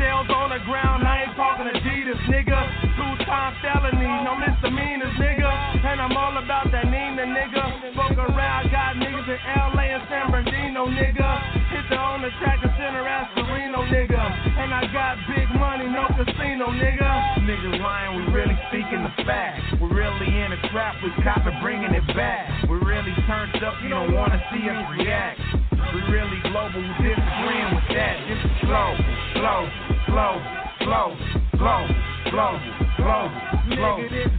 Shells on the ground, I ain't talking Adidas, nigga. Time felony, no misdemeanors, nigga. And I'm all about that Nina, nigga. Fuck around, got niggas in LA and San Bernardino, nigga. Hit the on the track and center ass Sereno, nigga. And I got big money, no casino, nigga. Niggas lying, we really speaking the facts. We really in a trap, we cop it, bringing it back. We really turned up, you don't wanna see us react. We really global, we disagreeing with that. This is slow, slow, slow, slow, slow, slow, slow, slow,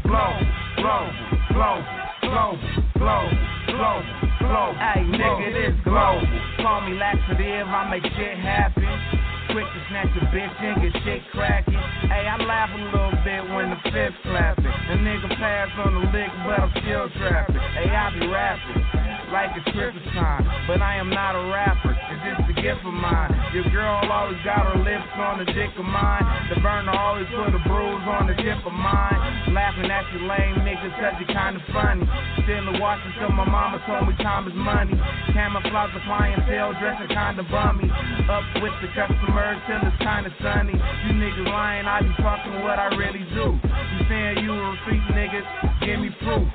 slow, slow, slow, slow, slow, slow, slow. Hey, nigga, this global. Call me laxative, I make shit happen. Quick to snatch a bitch and get shit cracking. Hey, I laugh a little bit when the fifth clapping. The nigga pass on the lick, but I'm still trapping. Hey, I be rapping like it's Christmas time, but I am not a rapper. It's just a gift of mine. Your girl always got her lips on the dick of mine. The burner always put a bruise on the tip of mine. Laughing at you lame niggas cause you kinda funny. Still in Washington, my mama told me time is money. Camouflage the clientele, dressing kinda bummy. Up with the customers till it's kinda sunny. You niggas lying, I be fucking what I really do. You saying you a receipt niggas, give me proof.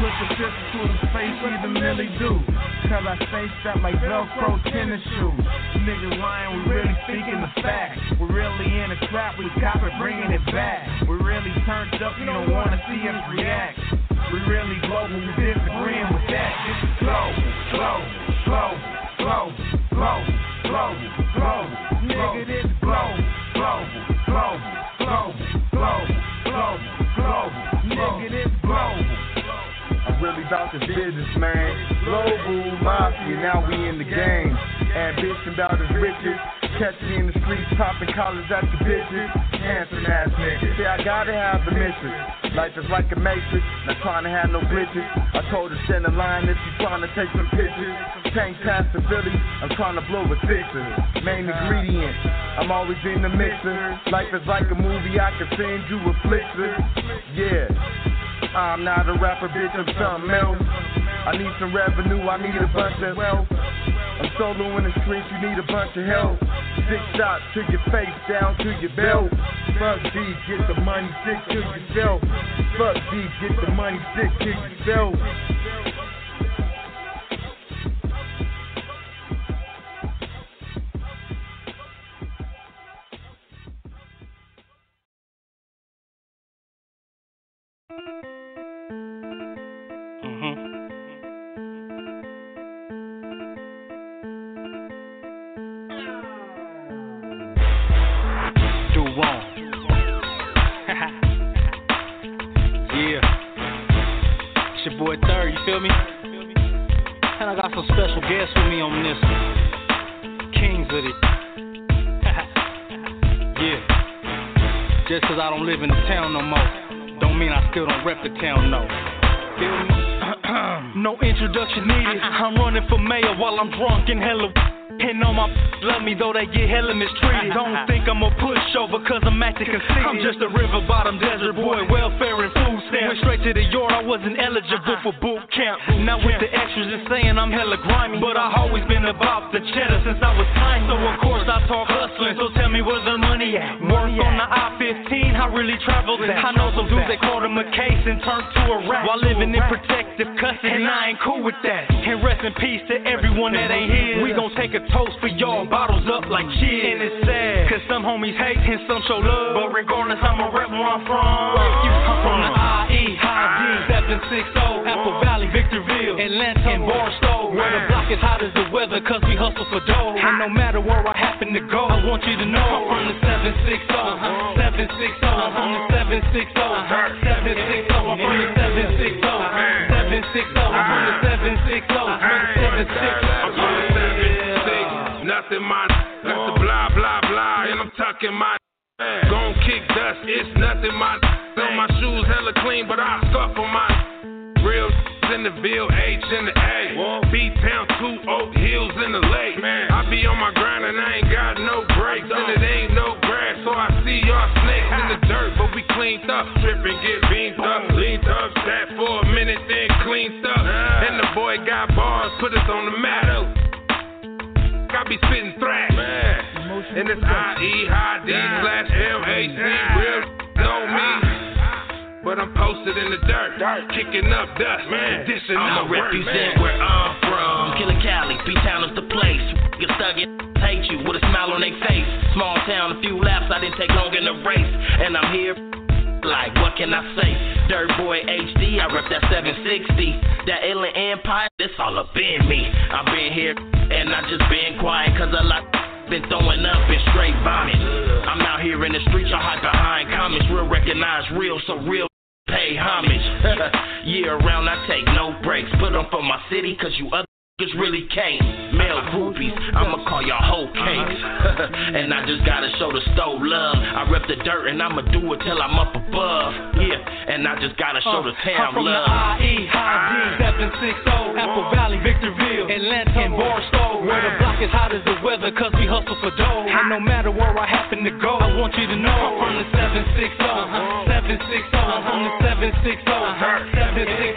Put the pistol to the face, even Millie do. Cause I stay strapped like Velcro tennis shoes. Niggas lying, we really speaking the facts. We really in a trap, we cop it, bringing it back. We really turned up, you don't wanna see us react. We really global, we disagreeing with that. Is slow, slow, slow, blow, blow, blow, blow. Nigga, this blow, blow, blow, blow, blow, blow, blow. Nigga, this blow. Really about this business, man. Global mafia, now we in the game. Ambition about his riches. Catch me in the streets, popping collars at the bitches. Handsome ass niggas. See, I gotta have the mission. Life is like a matrix, not trying to have no glitches. I told her send a line if you trying to take some pictures. Tank past the Philly, I'm trying to blow a sixer. Main ingredient, I'm always in the mixer. Life is like a movie, I can send you a flicker. Yeah. I'm not a rapper, bitch, I'm something else. I need some revenue, I need a bunch of wealth. I'm solo in the streets, you need a bunch of help. Six shots to your face, down to your belt. Fuck D, get the money, stick to yourself. Fuck D, get the money, stick to yourself. Do feel me? And I got some special guests with me on this one. Kings of it. yeah. Just cause I don't live in the town no more, don't mean I still don't rep the town, no. Feel me? no introduction needed. Uh-uh. I'm running for mayor while I'm drunk and hella. And all my love me though they get hella mistreated. Don't think I'm a pushover cause I'm acting conceited. I'm just a river bottom desert boy, welfare and food stamps. Went straight to the yard, I wasn't eligible for boot uh-huh. camp. Now with the extras and saying I'm hella grimy. But I always been about the cheddar since I was tiny. So of course I talk hustling, so tell me where the money at? Work on the I-15, I really traveled that. I know some dudes they called him a case and turned to a rap. While living in protective custody, and I ain't cool with that. And rest in peace to everyone that ain't here. We gon' take a toast for y'all, bottles up like cheers. And it's sad, cause some homies hate and some show love. But regardless, I'ma rep where I'm from. I'm from? The IE, High D, 760, Apple uh-huh. Valley, Victorville, Adelanto, and Barstow. Where the block is hot as the weather, cause we hustle for dough. And no matter where I happen to go, I want you to know. Oh, uh-huh. oh, I'm from the uh-huh. 760, 760, I'm from the 760, 760, I'm from the 760, 760, I'm from the 760, 760. Tucking my. Gon' kick dust, it's nothing, my. On my shoes hella clean, but I suffer my. Real in the Ville, H in the A. B Town, two Oak Hills in the lake. Man, I be on my grind and I ain't got no brakes. And it ain't no grass, so I see y'all snakes in the dirt, but we cleaned up. Trippin', get beamed up, leaned up, sat for a minute, then cleaned up. And the boy got bars, put us on the map. I be spitting. And it's I-E, high D slash M-A-C, real on me. But I'm posted in the dirt, kicking up dust, man. Dissing I'ma represent man. where I'm from. Killer Cali, B-Town is the place. Get stuck in, hate you with a smile on their face. Small town, a few laps, I didn't take long in the race. And I'm here, like, what can I say? Dirt Boy HD, I rep that 760. That alien empire, this all up in me. I've been here, and I just been quiet, cause a lot been throwing up and straight vomit. I'm out here in the streets, y'all hide behind comments. Real recognize real, so real pay homage. Year round, I take no breaks. Put on for my city, cause you other niggas really can't. Male groupies, I'ma call y'all whole cakes. and I just gotta show the stove love. I rep the dirt and I'ma do it till I'm up above. Yeah, and I just gotta show uh, the town I'm from love. the IE, High D, 760, Apple Valley, Victorville, Adelanto, and Barstow. Where the is hot as the weather, cause we hustle for dough. And no matter where I happen to go, I want you to know I'm from the 760, 760, I'm from the 760, 760,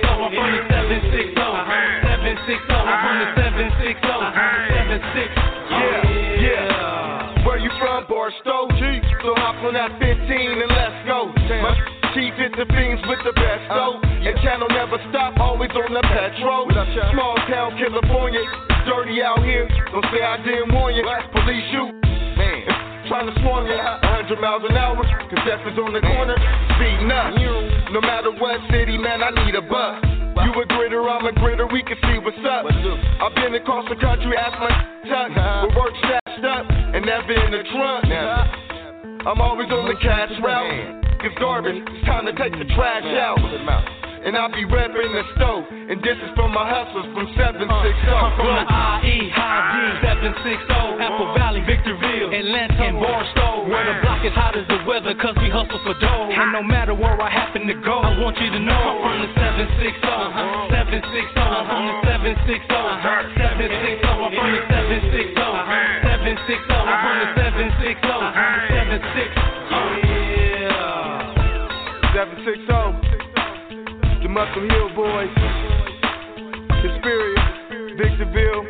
I'm from the 760, 760, I'm from the 760, 760. Yeah, yeah. Where you from, Barstow? G. So hop on that 15 and let's go. My chief hit the fiends with the best though. Channel never stop, always on the petrol. Small town California, dirty out here. Don't say I didn't warn you. Police shoot. Man. Trying to swarm you 100 miles an hour, contestants on the corner, speeding up. No matter what city, man, I need a bus. You a gritter, I'm a gritter, we can see what's up. I've been across the country, ask my tuck, with work stashed up, and never in the trunk. I'm always on the cash route. It's garbage, it's time to take the trash out. And I be repping the stove, and this is from my hustlers from 760. Uh, I'm from the IE, High D, 760, Apple Valley, Victorville, Adelanto, and Barstow. Where the block is hot as the weather, cause we hustle for dough. And no matter where I happen to go, I want you to know I'm from the 760, 760, I'm from the 760, 760, I'm from the 760, 760, I'm from the 760, 760. Muscle Hill Boys. Hesperia. Victorville.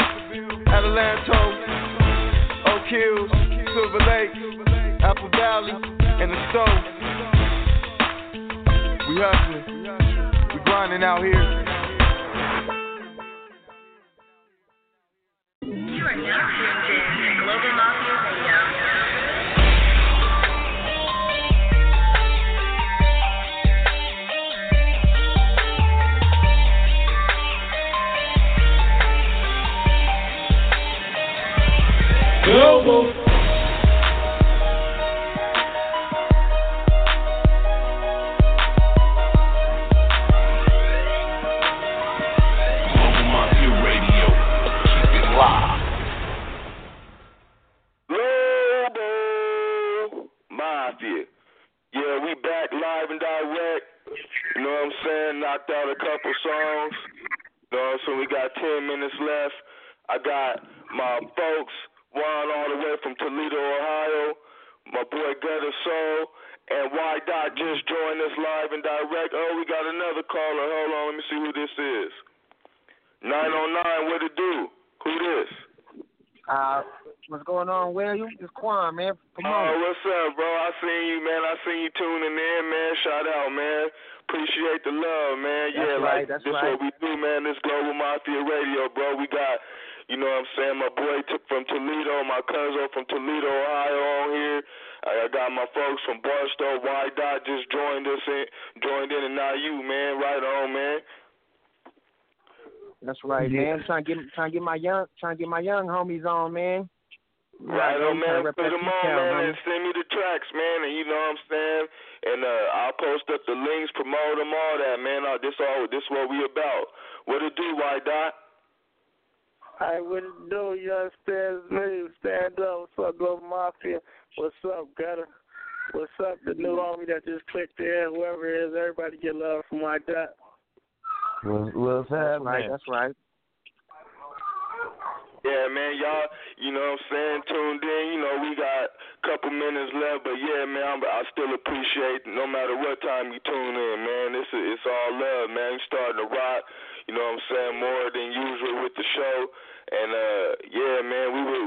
Adelanto. Oak Hills. Silver Lake. Apple Valley. And the Stove. We hustling. We grinding out here. You are now tuned in to Global Mafia Radio. Right, Yeah. man. Trying to get trying to get my young trying to get my young homies on, man. Right man, on, man. Rep Put that them on, T-Town, man, and send me the tracks, man. And you know what I'm saying. And uh, I'll post up the links, promote them, all that, man. Uh, this all, this what we about. What it do, Y Dot? I wouldn't do, you understand me? Stand up. What's up, Global Mafia? What's up, Gutter? What's up, the new army that just clicked in? Whoever it is, everybody get love from my dot. What's, what's happening? Right, that's right. Yeah, man, y'all, you know what I'm saying, tuned in. You know, we got a couple minutes left, but yeah, man, I'm, I still appreciate no matter what time you tune in, man. It's it's all love, man. You starting to rock, you know what I'm saying, more than usual with the show. And uh yeah, man, we were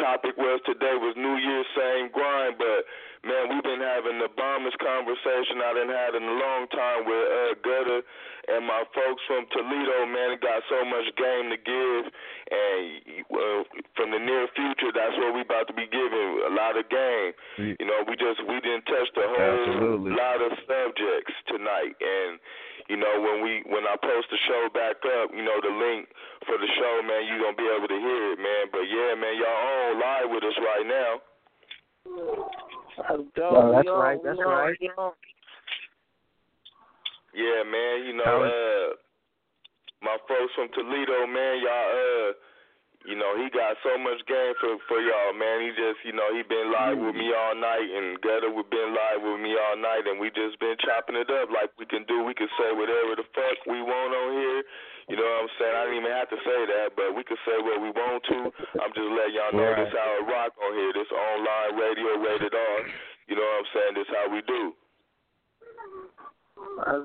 topic was today was New Year's same grind, but man, we've been having the bombest conversation I done had in a long time with uh Gutter and my folks from Toledo, man, got so much game to give, and uh, from the near future, that's what we about to be giving a lot of game. You know, we just we didn't touch the whole Absolutely. lot of subjects tonight, and you know when we when I post the show back up, you know the link for the show, man, you gonna be able to hear it, man. But yeah, man, y'all on live with us right now. That's dope. Oh, that's We right, that's on, right. we. Yeah, man, you know, uh my folks from Toledo, man, y'all uh you know, he got so much game for for y'all, man. He just, you know, he been live with me all night and Gutter we been live with me all night and we just been chopping it up like we can do. We can say whatever the fuck we want on here. You know what I'm saying? I didn't even have to say that, but we can say what we want to. I'm just letting y'all know Right. this how it rock on here. This online radio rated R. You know what I'm saying? This how we do.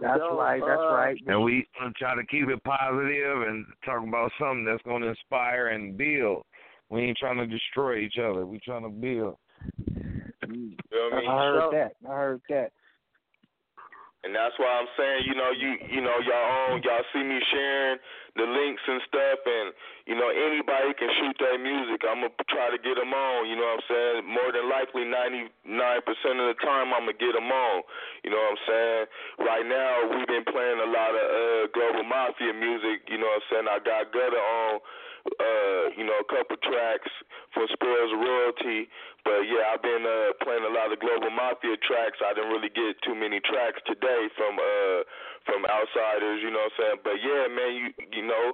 That's dope. right, that's Uh, right. And we gonna try to keep it positive and talk about something that's gonna inspire and build. We ain't trying to destroy each other. We trying to build. You know what I mean? I heard that. I heard that. And that's why I'm saying, you know, you you know, y'all own, y'all see me sharing the links and stuff, and you know, anybody can shoot their music. I'm gonna try to get them on. You know what I'm saying? More than likely, 99% of the time, I'm gonna get them on. You know what I'm saying? Right now, we've been playing a lot of uh global mafia music. You know what I'm saying? I got Gutter on. Uh, you know, a couple tracks for Spoils Royalty, but yeah, I've been uh playing a lot of Global Mafia tracks. I didn't really get too many tracks today from uh from outsiders, you know what I'm saying? But yeah, man, you you know,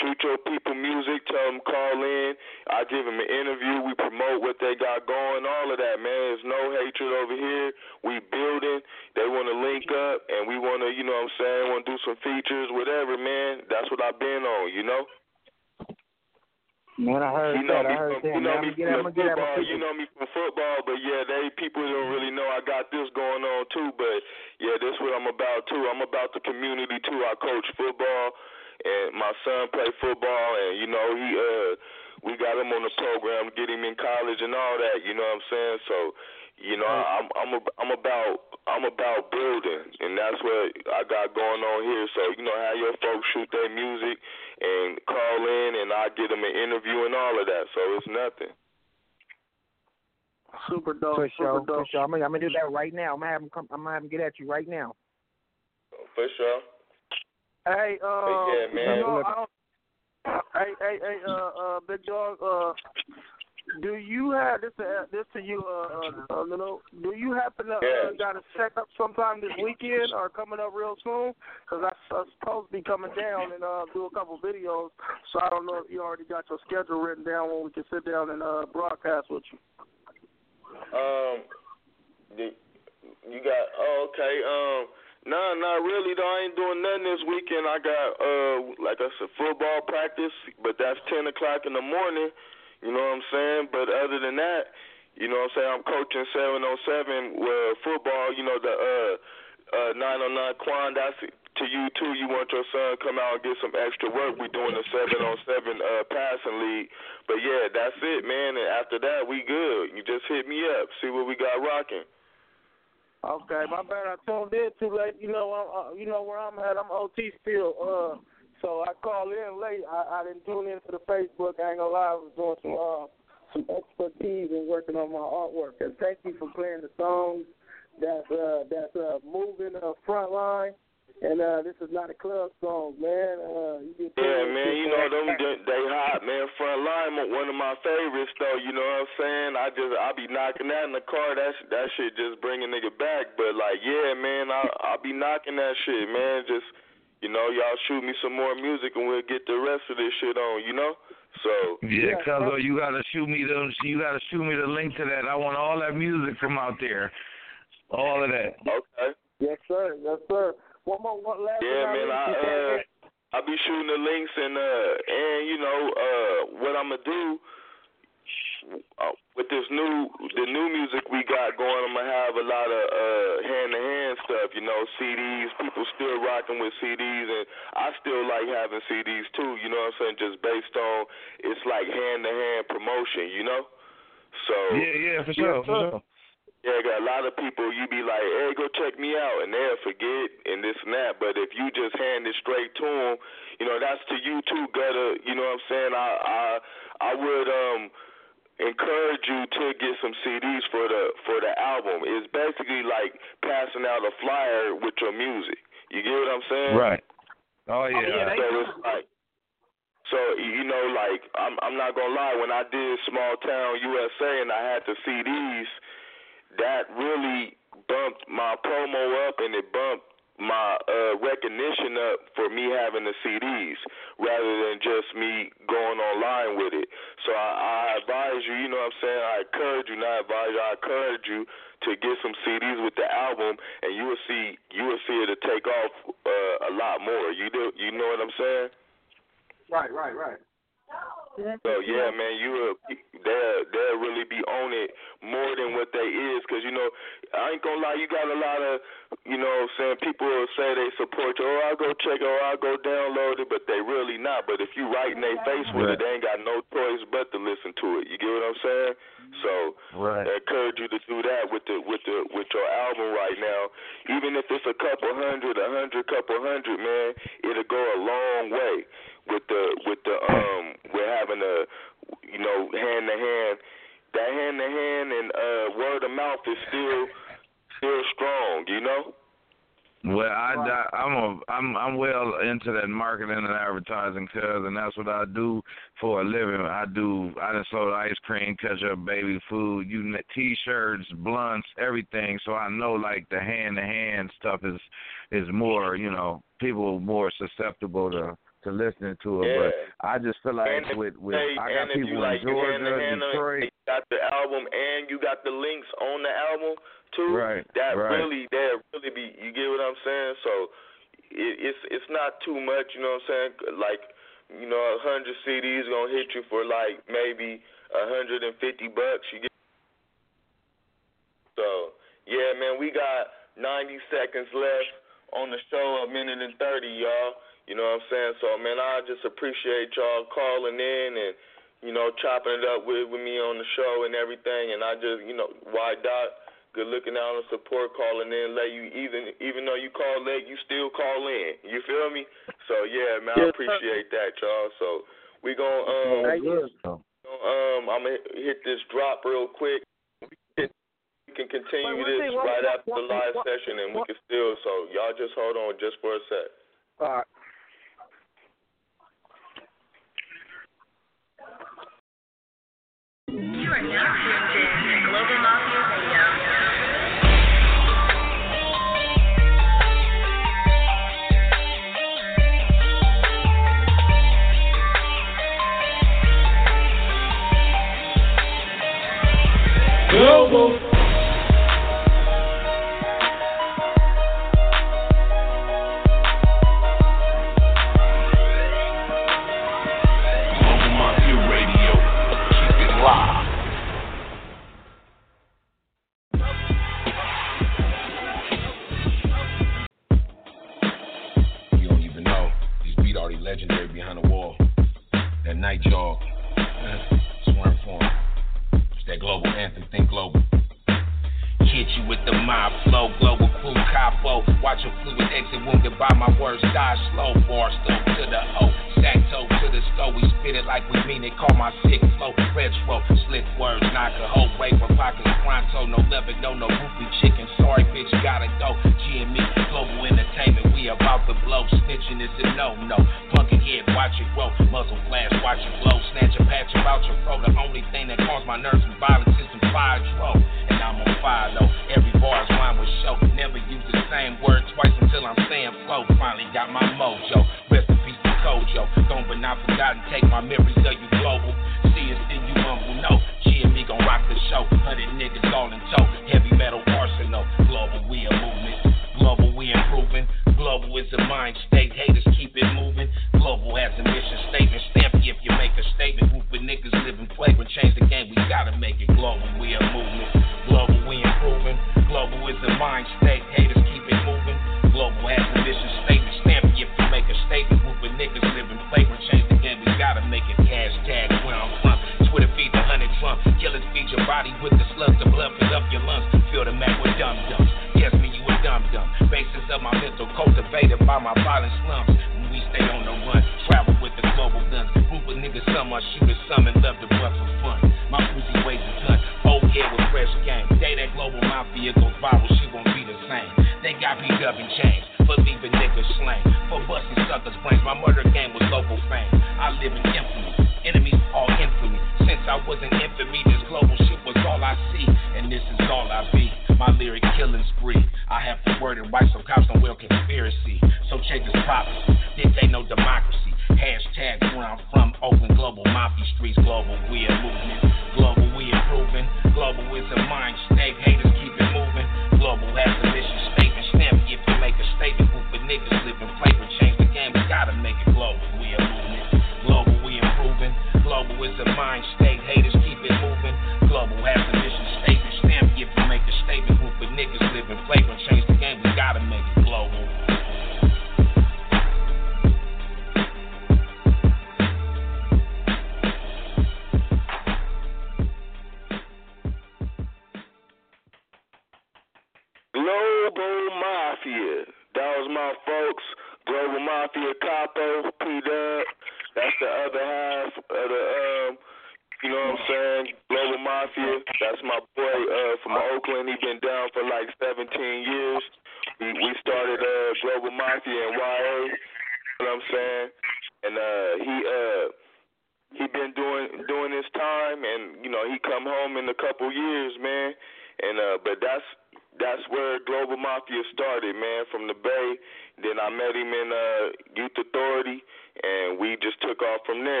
shoot your people music, tell them call in. I give them an interview. We promote what they got going, all of that, man. There's no hatred over here. We building. They want to link up, and we want to, you know what I'm saying, want to do some features, whatever, man. That's what I've been on, you know. Man, I heard You know that. me I heard from, that. you know I'm me get, from I'm gonna get at my football. You know me from football, but yeah, they people don't really know I got this going on too. But yeah, this what I'm about too. I'm about the community too. I coach football, and my son play football, and you know he uh we got him on the program to get him in college and all that. You know what I'm saying? So you know I'm I'm a, I'm about I'm about building, and that's what I got going on here. So you know how your folks shoot their music and call in, and I get them an interview and all of that. So it's nothing. Super dope. For super sure, dope. for sure. I'm gonna, I'm gonna do that right now. I'm gonna have him come. I'm gonna have him get at you right now. For sure. Hey, uh, yeah, man. You know, I don't, hey, hey, hey, uh, uh, big dog. Uh, do you have this? Uh, this to you, uh, uh, uh, Lino, Do you happen to uh, got a checkup sometime this weekend or coming up real soon? Because I, I'm supposed to be coming down and uh, do a couple videos. So I don't know if you already got your schedule written down when we can sit down and uh, broadcast with you. Um, the, you got oh, okay. Um, nah, not really though. I ain't doing nothing this weekend. I got uh, like I said, football practice, but that's ten o'clock in the morning. You know what I'm saying? But other than that, you know what I'm saying. I'm coaching seven on seven well football. You know the uh uh nine on nine Quan. That's to you too. You want your son come out and get some extra work. We doing a seven on seven uh passing league. But yeah, that's it, man. And after that, we good. You just hit me up. See what we got rocking. Okay, my bad. I tuned in too late. You know, I'm, uh, you know where I'm at. I'm OT still. Uh, so I called in late. I, I didn't tune into the Facebook. I ain't gonna lie. I was doing some uh, some expertise and working on my artwork. And thank you for playing the songs that's uh, that's uh, moving the front line. And uh, this is not a club song, man. Uh, you Yeah, man, you know them they, hot, man. Front line, one of my favorites though. You know what I'm saying? I just I be knocking that in the car. That that shit just bring a nigga back. But like, yeah, man, I I be knocking that shit, man. Just you know, y'all shoot me some more music and we'll get the rest of this shit on. You know. So Yeah, cuz you gotta shoot me the you gotta shoot me the link to that. I want all that music from out there. All of that. Okay. Yes, sir. Yes, sir. One more, one last. Yeah, one man. I uh, I be shooting the links and uh and you know uh what I'm gonna do uh, with this new the new music we got going. I'm gonna have a lot of uh hand to hand stuff. You know, CDs. People still rocking with CDs, and I still like having CDs too. You know what I'm saying? Just based on it's like hand to hand promotion. You know. So Yeah, yeah, for sure, for sure. yeah, got a lot of people. You be like, "Hey, go check me out," and they'll forget and this and that. But if you just hand it straight to them, you know that's to you too, Gutter. You know what I'm saying? I I I would um encourage you to get some CDs for the for the album. It's basically like passing out a flyer with your music. You get what I'm saying? Right. Oh yeah. Oh, so it's like, so you know, like I'm I'm not gonna lie. When I did Small Town USA and I had the CDs, that really bumped my promo up and it bumped my uh recognition up for me having the CDs rather than just me going online with it. So I, I advise you, you know what I'm saying? I encourage you, not advise you, I encourage you to get some CDs with the album and you will see you will see it'll take off uh, a lot more. You do you know what I'm saying? Right, right, right. So yeah, man, you uh, will they'll they'll really be on it more than what they is, cause you know I ain't gonna lie, you got a lot of you know I'm saying people will say they support you, oh I'll go check it, or I'll go download it, but they really not. But if you right in their face with it, they ain't got no choice but to listen to it. You get what I'm saying? So Right. I encourage you to do that with the with the with your album right now. Even if it's a couple hundred, a hundred, couple hundred, man, it'll go a long way with the with the um with having a you know hand to hand. That hand to hand and uh word of mouth is still still strong. You know. Well, I, I I'm a I'm I'm well into that marketing and advertising, cuz, and that's what I do for a living. I do I done sold ice cream, ketchup, baby food, you t-shirts, blunts, everything. So I know like the hand to hand stuff is is more, you know, people more susceptible to to listening to it. Yeah. But I just feel like and with with they, I got people in like your hand to Georgia, Detroit. you got the album and you got the links on the album too. Right, That right. really, that really be. You get what I'm saying? So it, it's it's not too much. You know what I'm saying? Like you know, a hundred CDs gonna hit you for like maybe a hundred and fifty bucks. You get. So yeah, man, we got 90 seconds left on the show, a minute and 30, y'all. You know what I'm saying? So man, I just appreciate y'all calling in and you know chopping it up with with me on the show and everything. And I just you know Y Dot. Good looking out and support calling in late. You even even though you call late, you still call in. You feel me? So yeah, man, I Yes, sir. appreciate that, y'all. So we gonna um um I'm gonna hit this drop real quick. We can, continue Wait, this thing, one- right after the live one- session, and we can still. So y'all just hold on just for a sec. All right. You are now tuned in to Global Mafia Radio. Already legendary behind the wall. That night jog. Swearing for 'em. That global anthem, think global. Hit you with the mob flow, global crew capo. Watch a fluid exit wounded by my words, die slow. Bar stove to the O, sack toe to the stove. We spit it like we mean it. Call my sick flow retro. Slick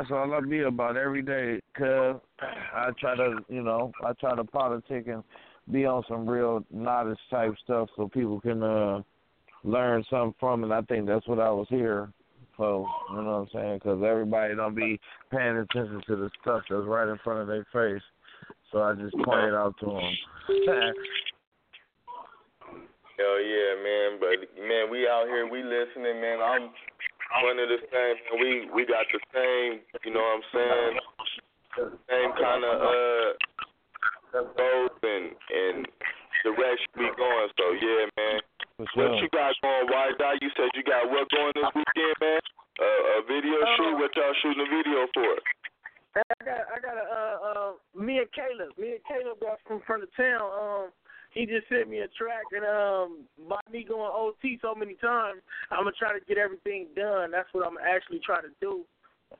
that's all I be about every day. Cause I try to, you know, I try to politic and be on some real knowledge type stuff so people can uh learn something from it. I think that's what I was here for. You know what I'm saying? Because everybody don't be paying attention to the stuff that's right in front of their face. So I just point it out to them. Hell yeah, man! But man, we out here, we listening, man. I'm one of the same. We we got the same. You know what I'm saying? Same kind of uh goals and and direction we going. So yeah, man. What you got going, Y Dot? You said you got what going this weekend, man? Uh, a video oh. shoot. What y'all shooting a video for? I got I got a uh, uh me and Caleb. Me and Caleb got from from the town. Um he just sent me a track, and um, by me going OT so many times, I'm gonna try to get everything done. That's what I'm actually trying to do.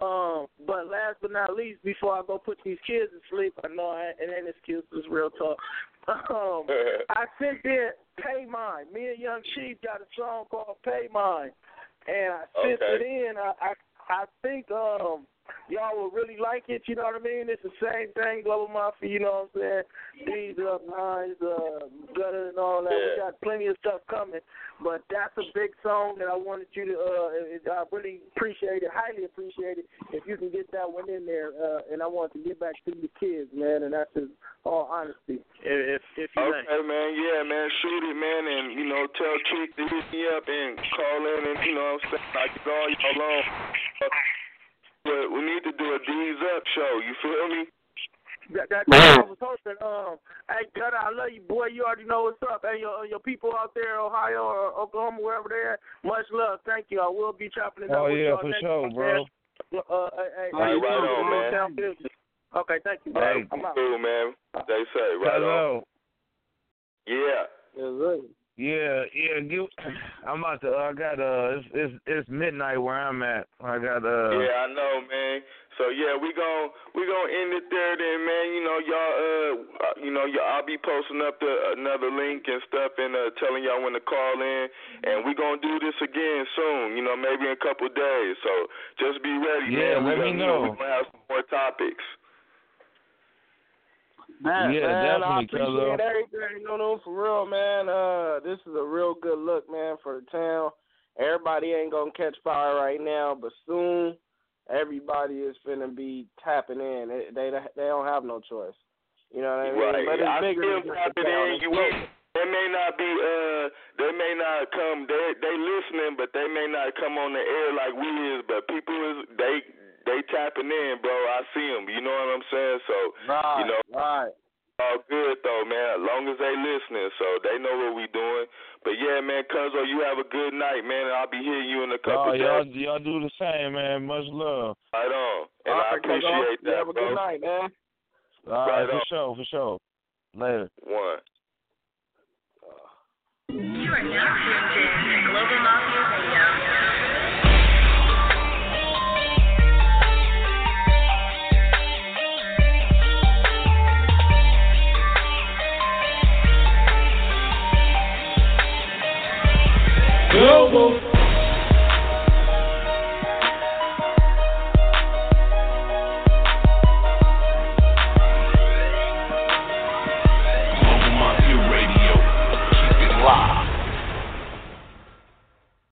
Um, but last but not least, before I go put these kids to sleep, I know I, it ain't excuse, it's real talk. Um, I sent in Pay Mine. Me and Young Chief got a song called Pay Mine, and I sent okay. it in. I, I I think um y'all will really like it. You know what I mean? It's the same thing, Global Mafia. You know what I'm saying? These uh, eyes, uh, gutter, and all that. Yeah. We got plenty of stuff coming, but that's a big song that I wanted you to. Uh, I really appreciate it, highly appreciate it. If you can get that one in there, uh, and I want to get back to the kids, man. And that's just all honesty. If if you okay, like. man, yeah, man, shoot it, man, and you know, tell Trick to hit me up and call in, and you know, what I'm saying, I get all y'all on. But we need to do a D's up show. You feel me? That, that, that I was hoping. Um, hey, Gutter, I love you, boy. You already know what's up. Hey, your your people out there, Ohio or Oklahoma, wherever they're at, much love. Thank you. I will be chopping it up Oh with yeah, y'all for sure, week, bro. Uh, hey, hey, All right, hey, right you on, man. Okay, thank you. Hey. I'm out. Cool, man. They say right on. Hello. Yeah. Yes, sir. Yeah, yeah. Give, I'm about to. I got uh. It's it's it's midnight where I'm at. I got uh. Yeah, I know, man. So yeah, we gon' we gonna end it there, then, man. You know, y'all, uh, uh, you know, y'all, I'll be posting up the another link and stuff, and uh, telling y'all when to call in, and we gonna do this again soon. You know, maybe in a couple of days. So just be ready, Yeah, man. we let gonna, me know, know. we gonna have some more topics. Man, Yeah, man, I definitely, appreciate Kello. everything. No, no, for real, man. Uh, this is a real good look, man, for the town. Everybody ain't gonna catch fire right now, but soon everybody is finna be tapping in. They they, they don't have no choice. You know what I mean? Right. But it's I bigger still than just the it in. You global. they may not be uh they may not come they they listening but they may not come on the air like we is but people is they they tapping in bro I see them you know what I'm saying so Right, you know right. all good though man as long as they listening so they know what we doing but yeah man Cuzzo you have a good night man and I'll be hearing you in a couple Oh, y'all days y'all do the same, man. Much love. right on and All I right, Cuzzo. appreciate You that have a bro good night, man. All right, Right for on. sure, for sure. Later. one You are now tuned in to Global Mafia Radio. eu vou